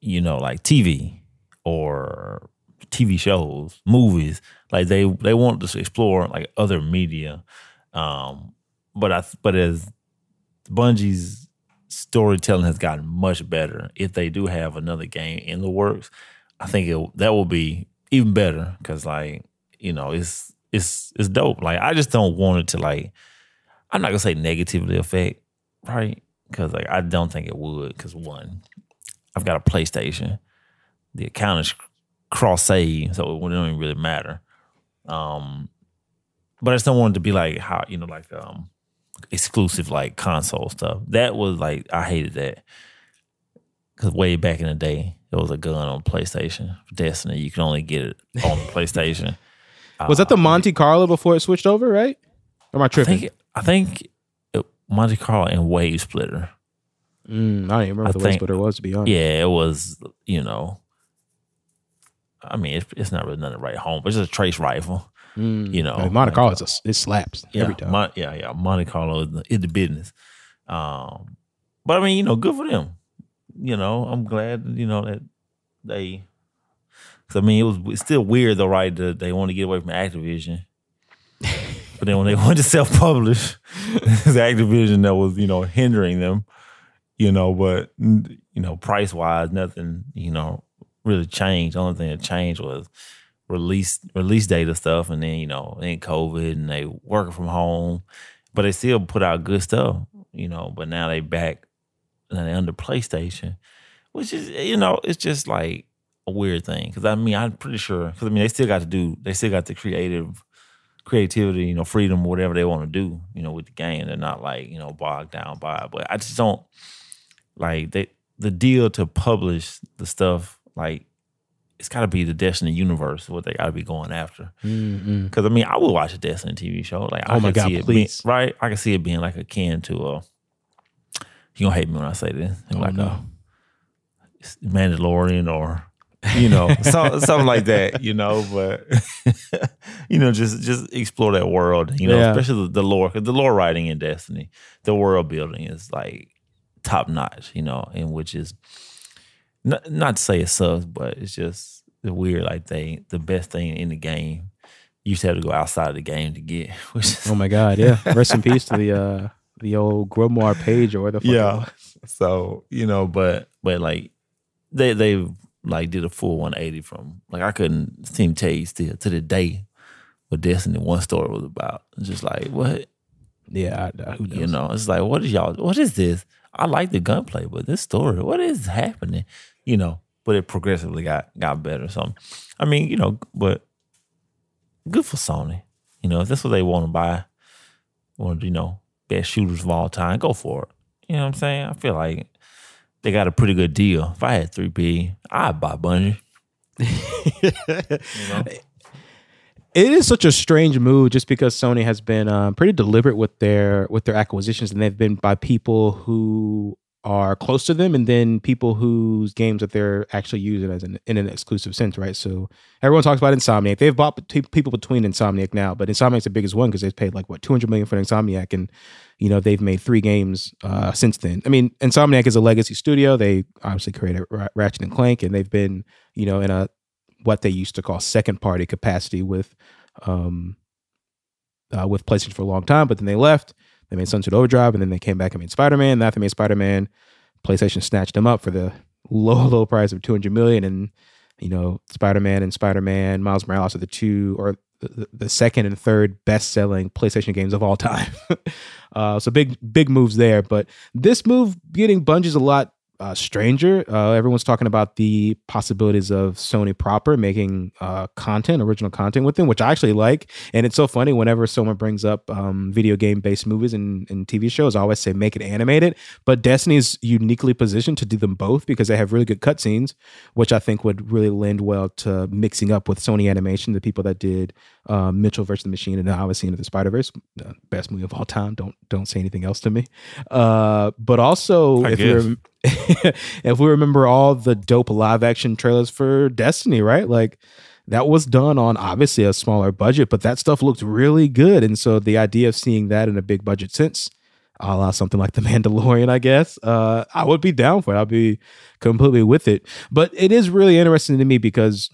S2: you know, like TV or TV shows, movies. Like they they want to explore like other media. Um, but I but as Bungie's storytelling has gotten much better, if they do have another game in the works, I think it that will be even better because like you know it's it's it's dope. Like I just don't want it to like I'm not gonna say negatively affect right because like I don't think it would because one I've got a PlayStation. The account is cross save, so it wouldn't even really matter. Um, but I just don't want it to be like how you know, like um, exclusive like console stuff. That was like I hated that because way back in the day, there was a gun on PlayStation for Destiny. You can only get it on PlayStation.
S1: Was that the Monte Carlo before it switched over, right? Or am I
S2: I
S1: tripping?
S2: think I think it, Monte Carlo and Wave Splitter.
S1: Mm, I don't even remember
S2: I
S1: what the
S2: think-
S1: Splitter was, to be honest.
S2: Yeah, it was. you know, I mean, it's, it's not really nothing right home, but it's just a trace rifle.
S1: Mm.
S2: You know,
S1: Like, Monte Carlo, is a- it slaps
S2: yeah,
S1: every time.
S2: Mon- yeah, yeah. Monte Carlo is the, is the business. Um, but I mean, you know, good for them. You know, I'm glad you know that they. Cause I mean, it was it's still weird though, right? That they want to get away from Activision, but then when they wanted to self-publish, it's Activision that was you know hindering them. You know, but you know, price wise, nothing you know really changed. The only thing that changed was release release data stuff, and then you know, then COVID, and they working from home, but they still put out good stuff, you know. But now they back, and they under PlayStation, which is you know, it's just like a weird thing because I mean, I'm pretty sure because I mean, they still got to do, they still got the creative creativity, you know, freedom, whatever they want to do, you know, with the game. They're not like you know bogged down by it, but I just don't like they the deal to publish the stuff like it's got to be the Destiny universe what they got to be going after.
S1: Mm-hmm.
S2: Because I mean, I would watch a Destiny TV show. Like, I
S1: Oh my
S2: could
S1: God,
S2: see it
S1: please.
S2: being, right? I can see it being like akin to a. You gonna hate me when I say this?
S1: Oh,
S2: like
S1: no.
S2: a Mandalorian or you know some, something like that. You know, but you know, just just explore that world. You know,
S1: Yeah.
S2: especially the, the lore. The lore writing in Destiny, the world building is like top notch. You know, and which is not not to say it sucks, but it's just the weird like thing. The best thing in the game, you to have to go outside of the game to get. Which is,
S1: Oh my god, yeah. Rest in peace to the uh the old Grimoire page or whatever the fuck
S2: Yeah. so you know, but but like they they like did a full 180 from like I couldn't seem tell you still to the day what Destiny one story was about. It's just like what
S1: Yeah, I, I, who knows?
S2: you know. It's like what is y'all? What is this? I like the gunplay, but this story, what is happening? You know, but it progressively got got better. So, I mean, you know, but good for Sony. You know, if that's what they want to buy, or you know, best shooters of all time, go for it. You know what I'm saying? I feel like they got a pretty good deal. If I had three P, I'd buy Bungie. You know?
S1: it is such a strange move just because Sony has been um, pretty deliberate with their with their acquisitions and they've been by people who are close to them and then people whose games that they're actually using as an in an exclusive sense, right? So everyone talks about Insomniac. They've bought people between Insomniac now, but Insomniac's the biggest one because they've paid like what 200 million for Insomniac and you know they've made three games uh, since then. I mean, Insomniac is a legacy studio. They obviously created Ra- Ratchet and Clank and they've been, you know, in a what they used to call second party capacity with um uh, with PlayStation for a long time, but then they left. They made Sunset Overdrive, and then they came back and made Spider Man. After they made Spider Man, PlayStation snatched them up for the low, low price of two hundred million. And you know, Spider Man and Spider Man Miles Morales are the two, or the, the second and third best selling PlayStation games of all time. uh, so big, big moves there. But this move getting Bungie's a lot uh, stranger. Uh, everyone's talking about the possibilities of Sony proper making uh, content, original content with them, which I actually like. And it's so funny whenever someone brings up um, video game based movies and, and TV shows, I always say make it animated. But Destiny is uniquely positioned to do them both because they have really good cutscenes, which I think would really lend well to mixing up with Sony Animation, the people that did uh, Mitchell versus the Machine, and the obviously into the Spider Verse, best movie of all time. Don't don't say anything else to me. Uh, but also,
S2: I
S1: if you're if we remember all the dope live action trailers for Destiny, right? Like that was done on obviously a smaller budget, but that stuff looked really good. And so the idea of seeing that in a big budget sense, a la something like The Mandalorian, I guess, uh, I would be down for it. I'd be completely with it. But it is really interesting to me because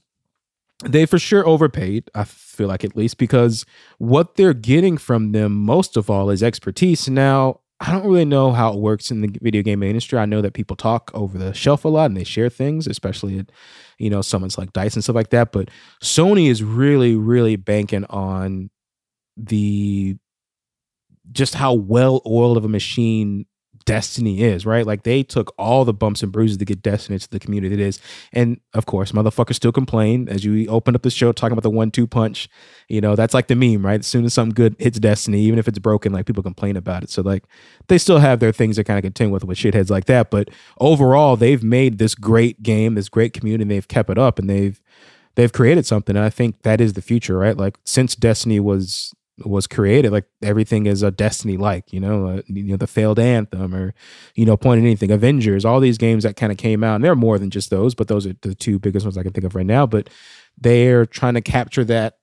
S1: they for sure overpaid i feel like at least because what they're getting from them most of all is expertise now i don't really know how it works in the video game industry. I know that people talk over the shelf a lot and they share things especially at you know someone's like dice and stuff like that but sony is really really banking on the just how well oiled of a machine Destiny is, right? Like they took all the bumps and bruises to get Destiny to the community it is. And of course, motherfuckers still complain as you opened up the show talking about the one two punch. You know, that's like the meme, right? As soon as something good hits Destiny, even if it's broken, like people complain about it. So like they still have their things to kind of contend with with shitheads like that. But overall, they've made this great game, this great community, they've kept it up and they've they've created something. And I think that is the future, right? Like since Destiny was was created. Like everything is a Destiny like, you know, uh, you know the failed anthem or you know, point anything, Avengers, all these games that kind of came out, and there are more than just those, but those are the two biggest ones I can think of right now. But they're trying to capture that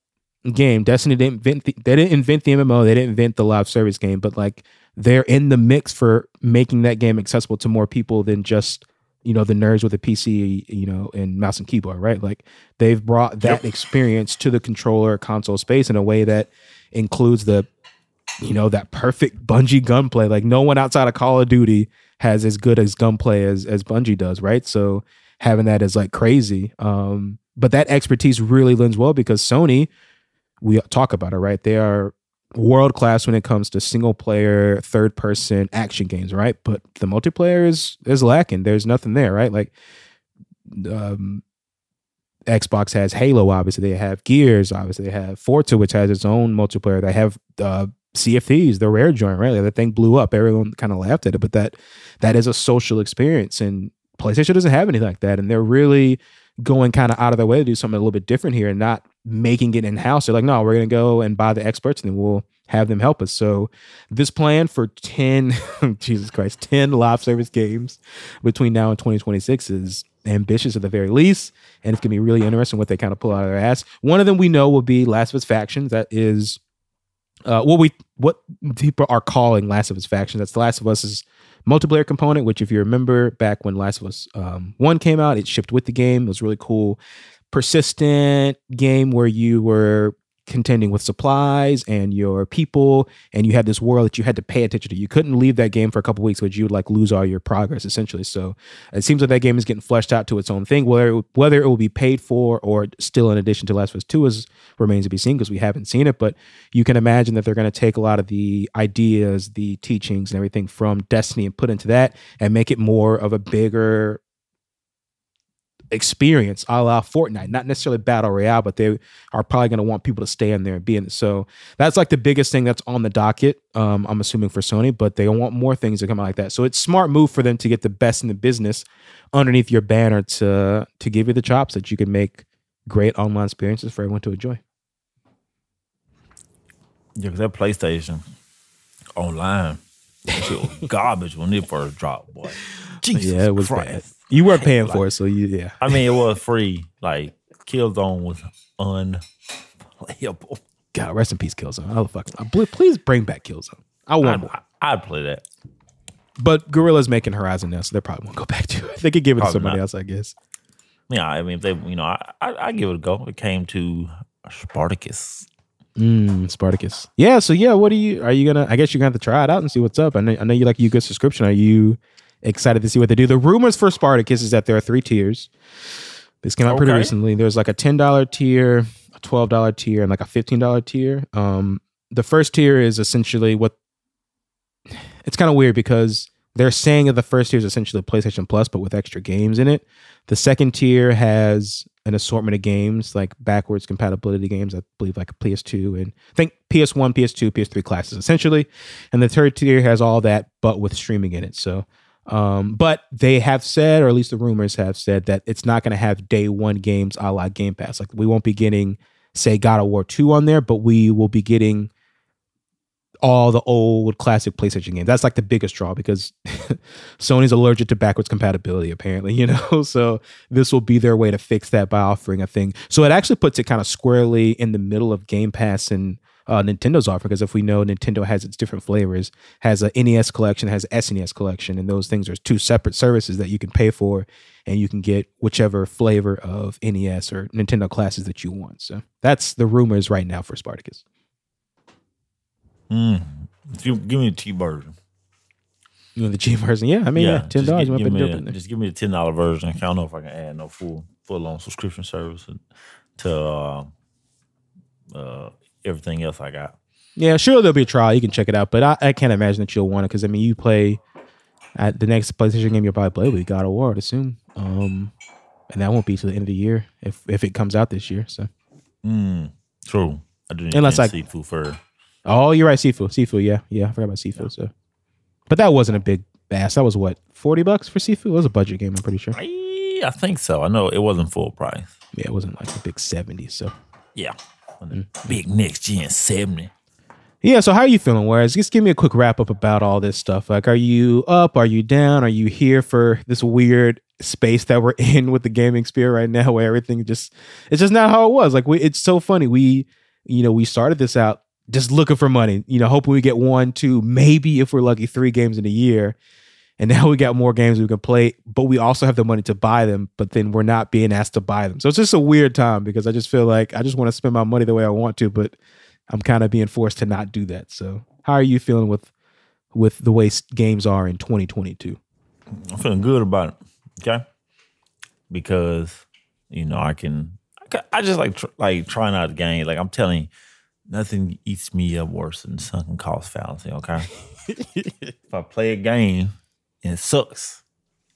S1: game. Destiny didn't invent the, they didn't invent the MMO, they didn't invent the live service game, but like they're in the mix for making that game accessible to more people than just you know the nerds with a PC, you know, and mouse and keyboard, right? Like they've brought that yep. experience to the controller console space in a way that includes the you know that perfect Bungie gunplay. Like no one outside of Call of Duty has as good as gunplay as as Bungie does, right? So having that is like crazy. Um, but that expertise really lends well because Sony, we talk about it, right? They are world class when it comes to single player, third person action games, right? But the multiplayer is is lacking. There's nothing there, right? Like um Xbox has Halo, obviously. They have Gears, obviously. They have Forza, which has its own multiplayer. They have uh, Sea of Thieves, the rare joint, right? That thing blew up. Everyone kind of laughed at it, but that that is a social experience, and PlayStation doesn't have anything like that. And they're really going kind of out of their way to do something a little bit different here and not making it in house. They're like, no, we're going to go and buy the experts and then we'll have them help us. So this plan for 10, Jesus Christ, 10 live service games between now and 2026 is ambitious at the very least. And it's to be really interesting what they kind of pull out of their ass. One of them we know will be Last of Us Factions. That is uh, what we what people are calling Last of Us Factions. That's the Last of Us's multiplayer component, which if you remember back when Last of Us um, 1 came out, it shipped with the game. It was really cool. Persistent game where you were contending with supplies and your people and you had this world that you had to pay attention to. You couldn't leave that game for a couple weeks because you would like lose all your progress essentially. So it seems like that game is getting fleshed out to its own thing whether whether it will be paid for or still in addition to last of us 2 is remains to be seen because we haven't seen it. But you can imagine that they're going to take a lot of the ideas the teachings and everything from destiny and put into that and make it more of a bigger experience a la Fortnite, not necessarily battle royale, but they are probably going to want people to stay in there and be in it. So that's like the biggest thing that's on the docket. Um, I'm assuming for Sony, but they want more things to come out like that. So it's smart move for them to get the best in the business underneath your banner to to give you the chops that you can make great online experiences for everyone to enjoy.
S2: Yeah, because that PlayStation online garbage when it first dropped, boy. Jesus yeah, it was Christ. bad.
S1: You weren't paying like, for it, so you yeah.
S2: I mean, it was free. Like Killzone was unplayable.
S1: God, rest in peace, Killzone. I'll fucking please bring back Killzone. I want
S2: I'd,
S1: more.
S2: I'd play that.
S1: But Guerrilla's making Horizon now, so they probably won't go back to it. They could give it probably to somebody not. else, I guess.
S2: Yeah, I mean, if they, you know, I, I, I give it a go. It came to Spartacus.
S1: Mm, Spartacus. Yeah. So yeah, what are you? Are you gonna? I guess you're gonna have to try it out and see what's up. I know. I know you like you good subscription. Are you excited to see what they do. The rumors for Spartacus is that there are three tiers. This came out okay. pretty recently. There's like a ten dollar tier, a twelve dollar tier, and like a fifteen dollar tier. Um, the first tier is essentially what it's kind of weird because they're saying that the first tier is essentially a PlayStation Plus, but with extra games in it. The second tier has an assortment of games, like backwards compatibility games, I believe like PS2 and I think PS1, PS2, PS3 classes essentially. And the third tier has all that, but with streaming in it. So um, but they have said, or at least the rumors have said, that it's not going to have day one games a la Game Pass. Like we won't be getting, say, God of War 2 on there, but we will be getting all the old classic PlayStation games. That's like the biggest draw because Sony's allergic to backwards compatibility, apparently, you know? So this will be their way to fix that by offering a thing. So it actually puts it kind of squarely in the middle of Game Pass and uh, Nintendo's offer because if we know Nintendo has its different flavors, has a NES collection, has a SNES collection, and those things are two separate services that you can pay for, and you can get whichever flavor of NES or Nintendo classes that you want. So that's the rumors right now for Spartacus.
S2: Mm. Give, give me the T version.
S1: You want the cheap version? Yeah, I mean, yeah, yeah ten dollars.
S2: Just, give, give me just give me the ten dollar version. I don't know if I can add no full full on subscription service to uh, uh, everything else I got.
S1: Yeah, sure there'll be a trial. You can check it out, but I, I can't imagine that you'll want it because I mean, you play at the next PlayStation game you'll probably play with God of War, I'd assume. Um, and that won't be to the end of the year if if it comes out this year. So,
S2: mm, true. I didn't unless I Sifu for.
S1: Oh, you're right, Sifu. Sifu, yeah, yeah. I forgot about Sifu. Yeah. So, but that wasn't a big bass. That was what forty bucks for Sifu. It was a budget game. I'm pretty sure.
S2: I, I think so. I know it wasn't full price.
S1: Yeah, it wasn't like a big seventy. So,
S2: yeah. Mm-hmm. Big next gen 70.
S1: Yeah, so how are you feeling? Whereas, just give me a quick wrap up about all this stuff. Like, are you up? Are you down? Are you here for this weird space that we're in with the gaming sphere right now, where everything just it's just not how it was. Like, we, it's so funny. We, you know, we started this out just looking for money. You know, hoping we get one, two, maybe if we're lucky, three games in a year. And now we got more games we can play, but we also have the money to buy them. But then we're not being asked to buy them, so it's just a weird time because I just feel like I just want to spend my money the way I want to, but I'm kind of being forced to not do that. So, how are you feeling with with the way games are in 2022?
S2: I'm feeling good about it. Okay, because you know I can. I just like tr- like trying out the game. Like I'm telling you, nothing eats me up worse than sunken cost fallacy. Okay, if I play a game and it sucks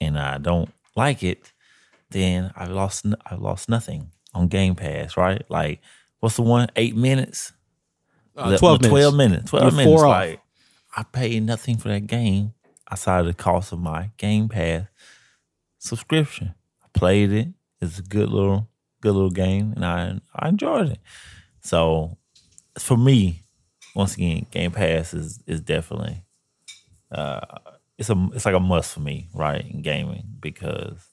S2: and I don't like it, then I've lost I've lost nothing on Game Pass. Right? Like what's the one? Eight minutes.
S1: Uh, 12 minutes.
S2: 12 minutes. 12
S1: You're
S2: minutes. Like, I paid nothing for that game outside of the cost of my Game Pass subscription. I played it. It's a good little good little game and I I enjoyed it. So for me, once again, Game Pass is is definitely uh it's a it's like a must for me, right, in gaming because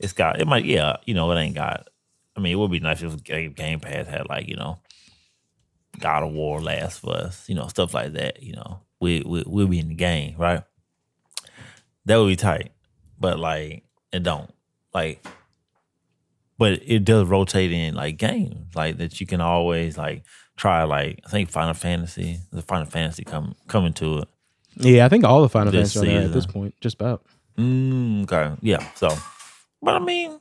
S2: it's got it might yeah, you know, it ain't got I mean, it would be nice if Game Pass had like, you know, God of War, Last of Us, you know, stuff like that. You know, we, we we'll be in the game, right? That would be tight, but like it don't like. But it does rotate in like games, like that you can always like try. Like I think Final Fantasy, the Final Fantasy come coming to it.
S1: Yeah, I think all the Final Fantasy are at this point, just about.
S2: Mm, okay, yeah. So, but I mean,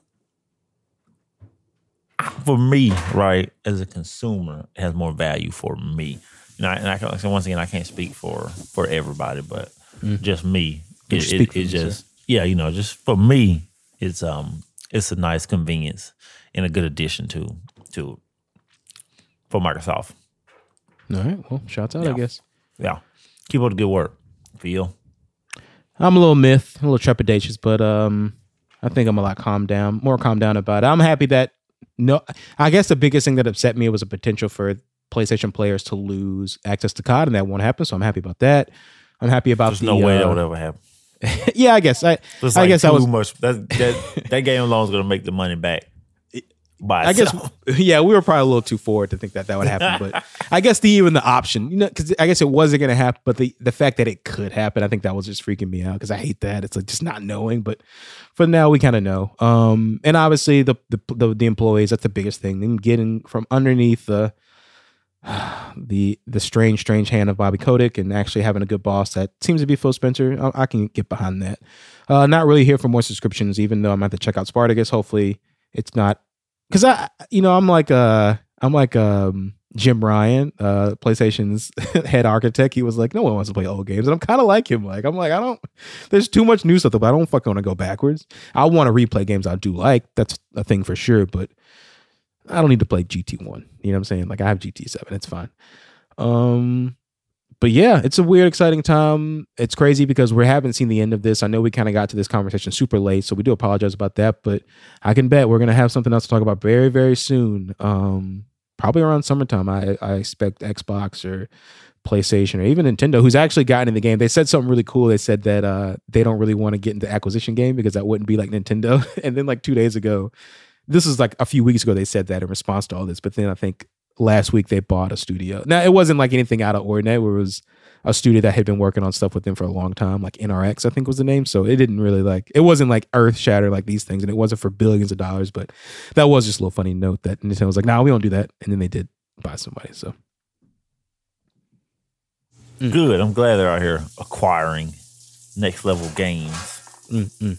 S2: for me, right, as a consumer, it has more value for me. You know, and I can so once again, I can't speak for for everybody, but just me. It, it, it just yeah, you know, just for me, it's um, it's a nice convenience and a good addition to to for Microsoft.
S1: All right. Well, shouts out, I guess.
S2: Yeah, keep up the good work, Phil.
S1: I'm a little myth, a little trepidatious, but um, I think I'm a lot calmed down, more calmed down about it. I'm happy that no, I guess the biggest thing that upset me was a potential for PlayStation players to lose access to COD, and that won't happen. So I'm happy about that. I'm happy about
S2: There's
S1: the.
S2: no way
S1: uh,
S2: that would ever happen.
S1: yeah, I guess I. I guess I was.
S2: much. That that that game alone is going to make the money back. By
S1: I guess,
S2: itself.
S1: yeah, we were probably a little too forward to think that that would happen, but I guess the even the option, you know, because I guess it wasn't going to happen, but the the fact that it could happen, I think that was just freaking me out because I hate that. It's like just not knowing, but for now we kind of know. Um, and obviously the, the the the employees that's the biggest thing. Them getting from underneath the the the strange strange hand of Bobby Kotick and actually having a good boss that seems to be Phil Spencer. I, I can get behind that. Uh, not really here for more subscriptions, even though I'm at to check out Spartacus. Hopefully, it's not because I, you know, I'm like uh, I'm like um Jim Ryan, uh, PlayStation's head architect. He was like, no one wants to play old games, and I'm kind of like him. Like I'm like I don't. There's too much new stuff, but I don't fucking want to go backwards. I want to replay games I do like. That's a thing for sure, but. I don't need to play GT1. You know what I'm saying? Like I have GT7. It's fine. Um but yeah, it's a weird, exciting time. It's crazy because we haven't seen the end of this. I know we kind of got to this conversation super late, so we do apologize about that. But I can bet we're gonna have something else to talk about very, very soon. Um, probably around summertime. I I expect Xbox or PlayStation or even Nintendo, who's actually gotten in the game. They said something really cool. They said that uh, they don't really want to get into acquisition game because that wouldn't be like Nintendo. and then like two days ago, this is like a few weeks ago, they said that in response to all this. But then I think last week they bought a studio. Now it wasn't like anything out of ordinary. Where it was a studio that had been working on stuff with them for a long time, like NRX, I think was the name. So it didn't really like it wasn't like earth shatter like these things, and it wasn't for billions of dollars. But that was just a little funny note that Nintendo was like, "Nah, we don't do that," and then they did buy somebody. So mm.
S2: Good. I'm glad they're out here acquiring next level games.
S1: mm-mm.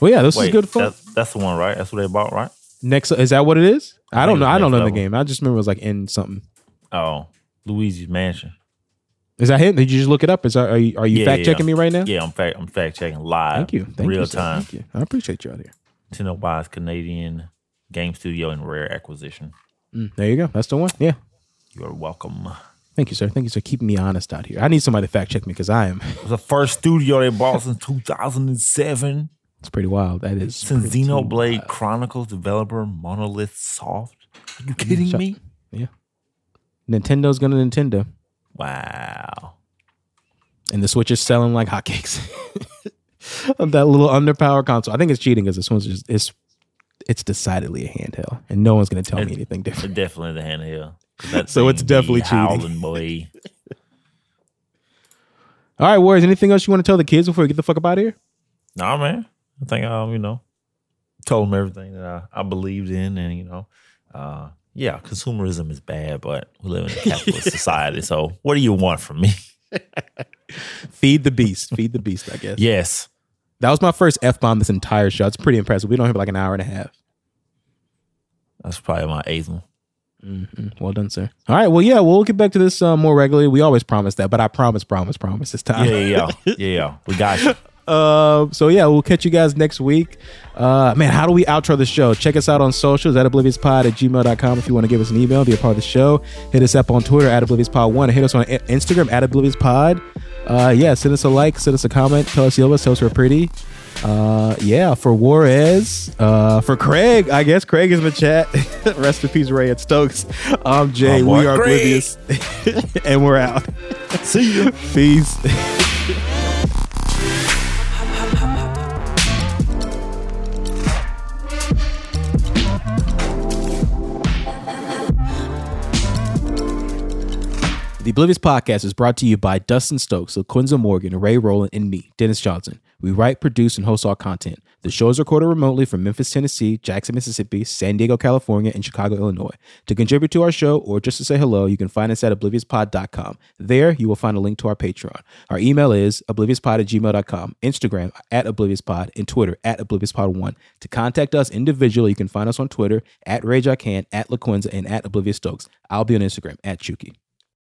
S1: well, yeah, this is good fun.
S2: That's, that's the one, right? That's what they bought, right?
S1: Next, is that what it is? I,
S2: I
S1: don't know. I don't know the
S2: Level.
S1: game. I just remember it was like in something.
S2: Oh, Luigi's Mansion.
S1: Is that him? Did you just look it up? Is that, are you are you
S2: Yeah,
S1: fact checking me right now?
S2: Yeah, I'm fact. I'm fact checking live.
S1: Thank you. Thank
S2: real
S1: you, sir.
S2: time.
S1: Thank you. I appreciate you out here.
S2: Nintendo buys Canadian game studio and rare acquisition.
S1: Mm, there you go. That's the one. Yeah.
S2: You are welcome.
S1: Thank you, sir. Thank you, sir. Keeping me honest out here. I need somebody to fact check me because I am.
S2: It was the first studio they bought since 2007.
S1: It's pretty wild. That is.
S2: Since Xenoblade
S1: wild.
S2: Chronicles developer Monolith Soft. Are you kidding
S1: Shut-
S2: me? Yeah.
S1: Nintendo's gonna Nintendo.
S2: Wow.
S1: And the Switch is selling like hotcakes. that little underpowered console. I think it's cheating because this one's just it's it's decidedly a handheld, and no one's gonna tell me anything different.
S2: It's definitely the handheld.
S1: So it's definitely cheating.
S2: boy.
S1: All right, Warriors. Anything else you want to tell the kids before we get the fuck up out of here?
S2: Nah, man. I think um, you know, told them everything that I, I believed in, and you know, uh, yeah, consumerism is bad, but we live in a capitalist society. So, what do you want from me?
S1: Feed the beast. Feed the beast. I guess.
S2: Yes,
S1: That was my first f bomb this entire show. It's pretty impressive. We don't have like an hour and a half.
S2: that's probably my eighth one.
S1: Well done, sir. All right. Well, yeah, we'll get back to this uh, more regularly. We always promise that, but I promise, promise, promise this time.
S2: Yeah, yeah, yeah, yeah, yeah. We got you.
S1: Uh, so yeah, we'll catch you guys next week. Uh, man, how do we outro the show? Check us out on socials at obliviouspod at gmail.com if you want to give us an email, be a part of the show. Hit us up on Twitter at obliviouspod1 hit us on Instagram at obliviouspod. Uh, yeah, send us a like, send us a comment, tell us you love us, tell us we're pretty. Uh, yeah, for Juarez, uh, for Craig, I guess Craig is in the chat. Rest in peace, Ray and Stokes. I'm Jay.
S2: Boy
S1: we are
S2: Craig.
S1: oblivious, and we're out.
S2: See you.
S1: Peace. The Oblivious Podcast is brought to you by Dustin Stokes, LaQuinza Morgan, Ray Rowland, and me, Dennis Johnson. We write, produce, and host all content. The show is recorded remotely from Memphis, Tennessee, Jackson, Mississippi, San Diego, California, and Chicago, Illinois. To contribute to our show or just to say hello, you can find us at obliviouspod.com. There, you will find a link to our Patreon. Our email is obliviouspod at gmail.com, Instagram at obliviouspod, and Twitter at obliviouspod1. To contact us individually, you can find us on Twitter at RageICan, at LaQuinza, and at Oblivious Stokes. I'll be on Instagram at Chuki.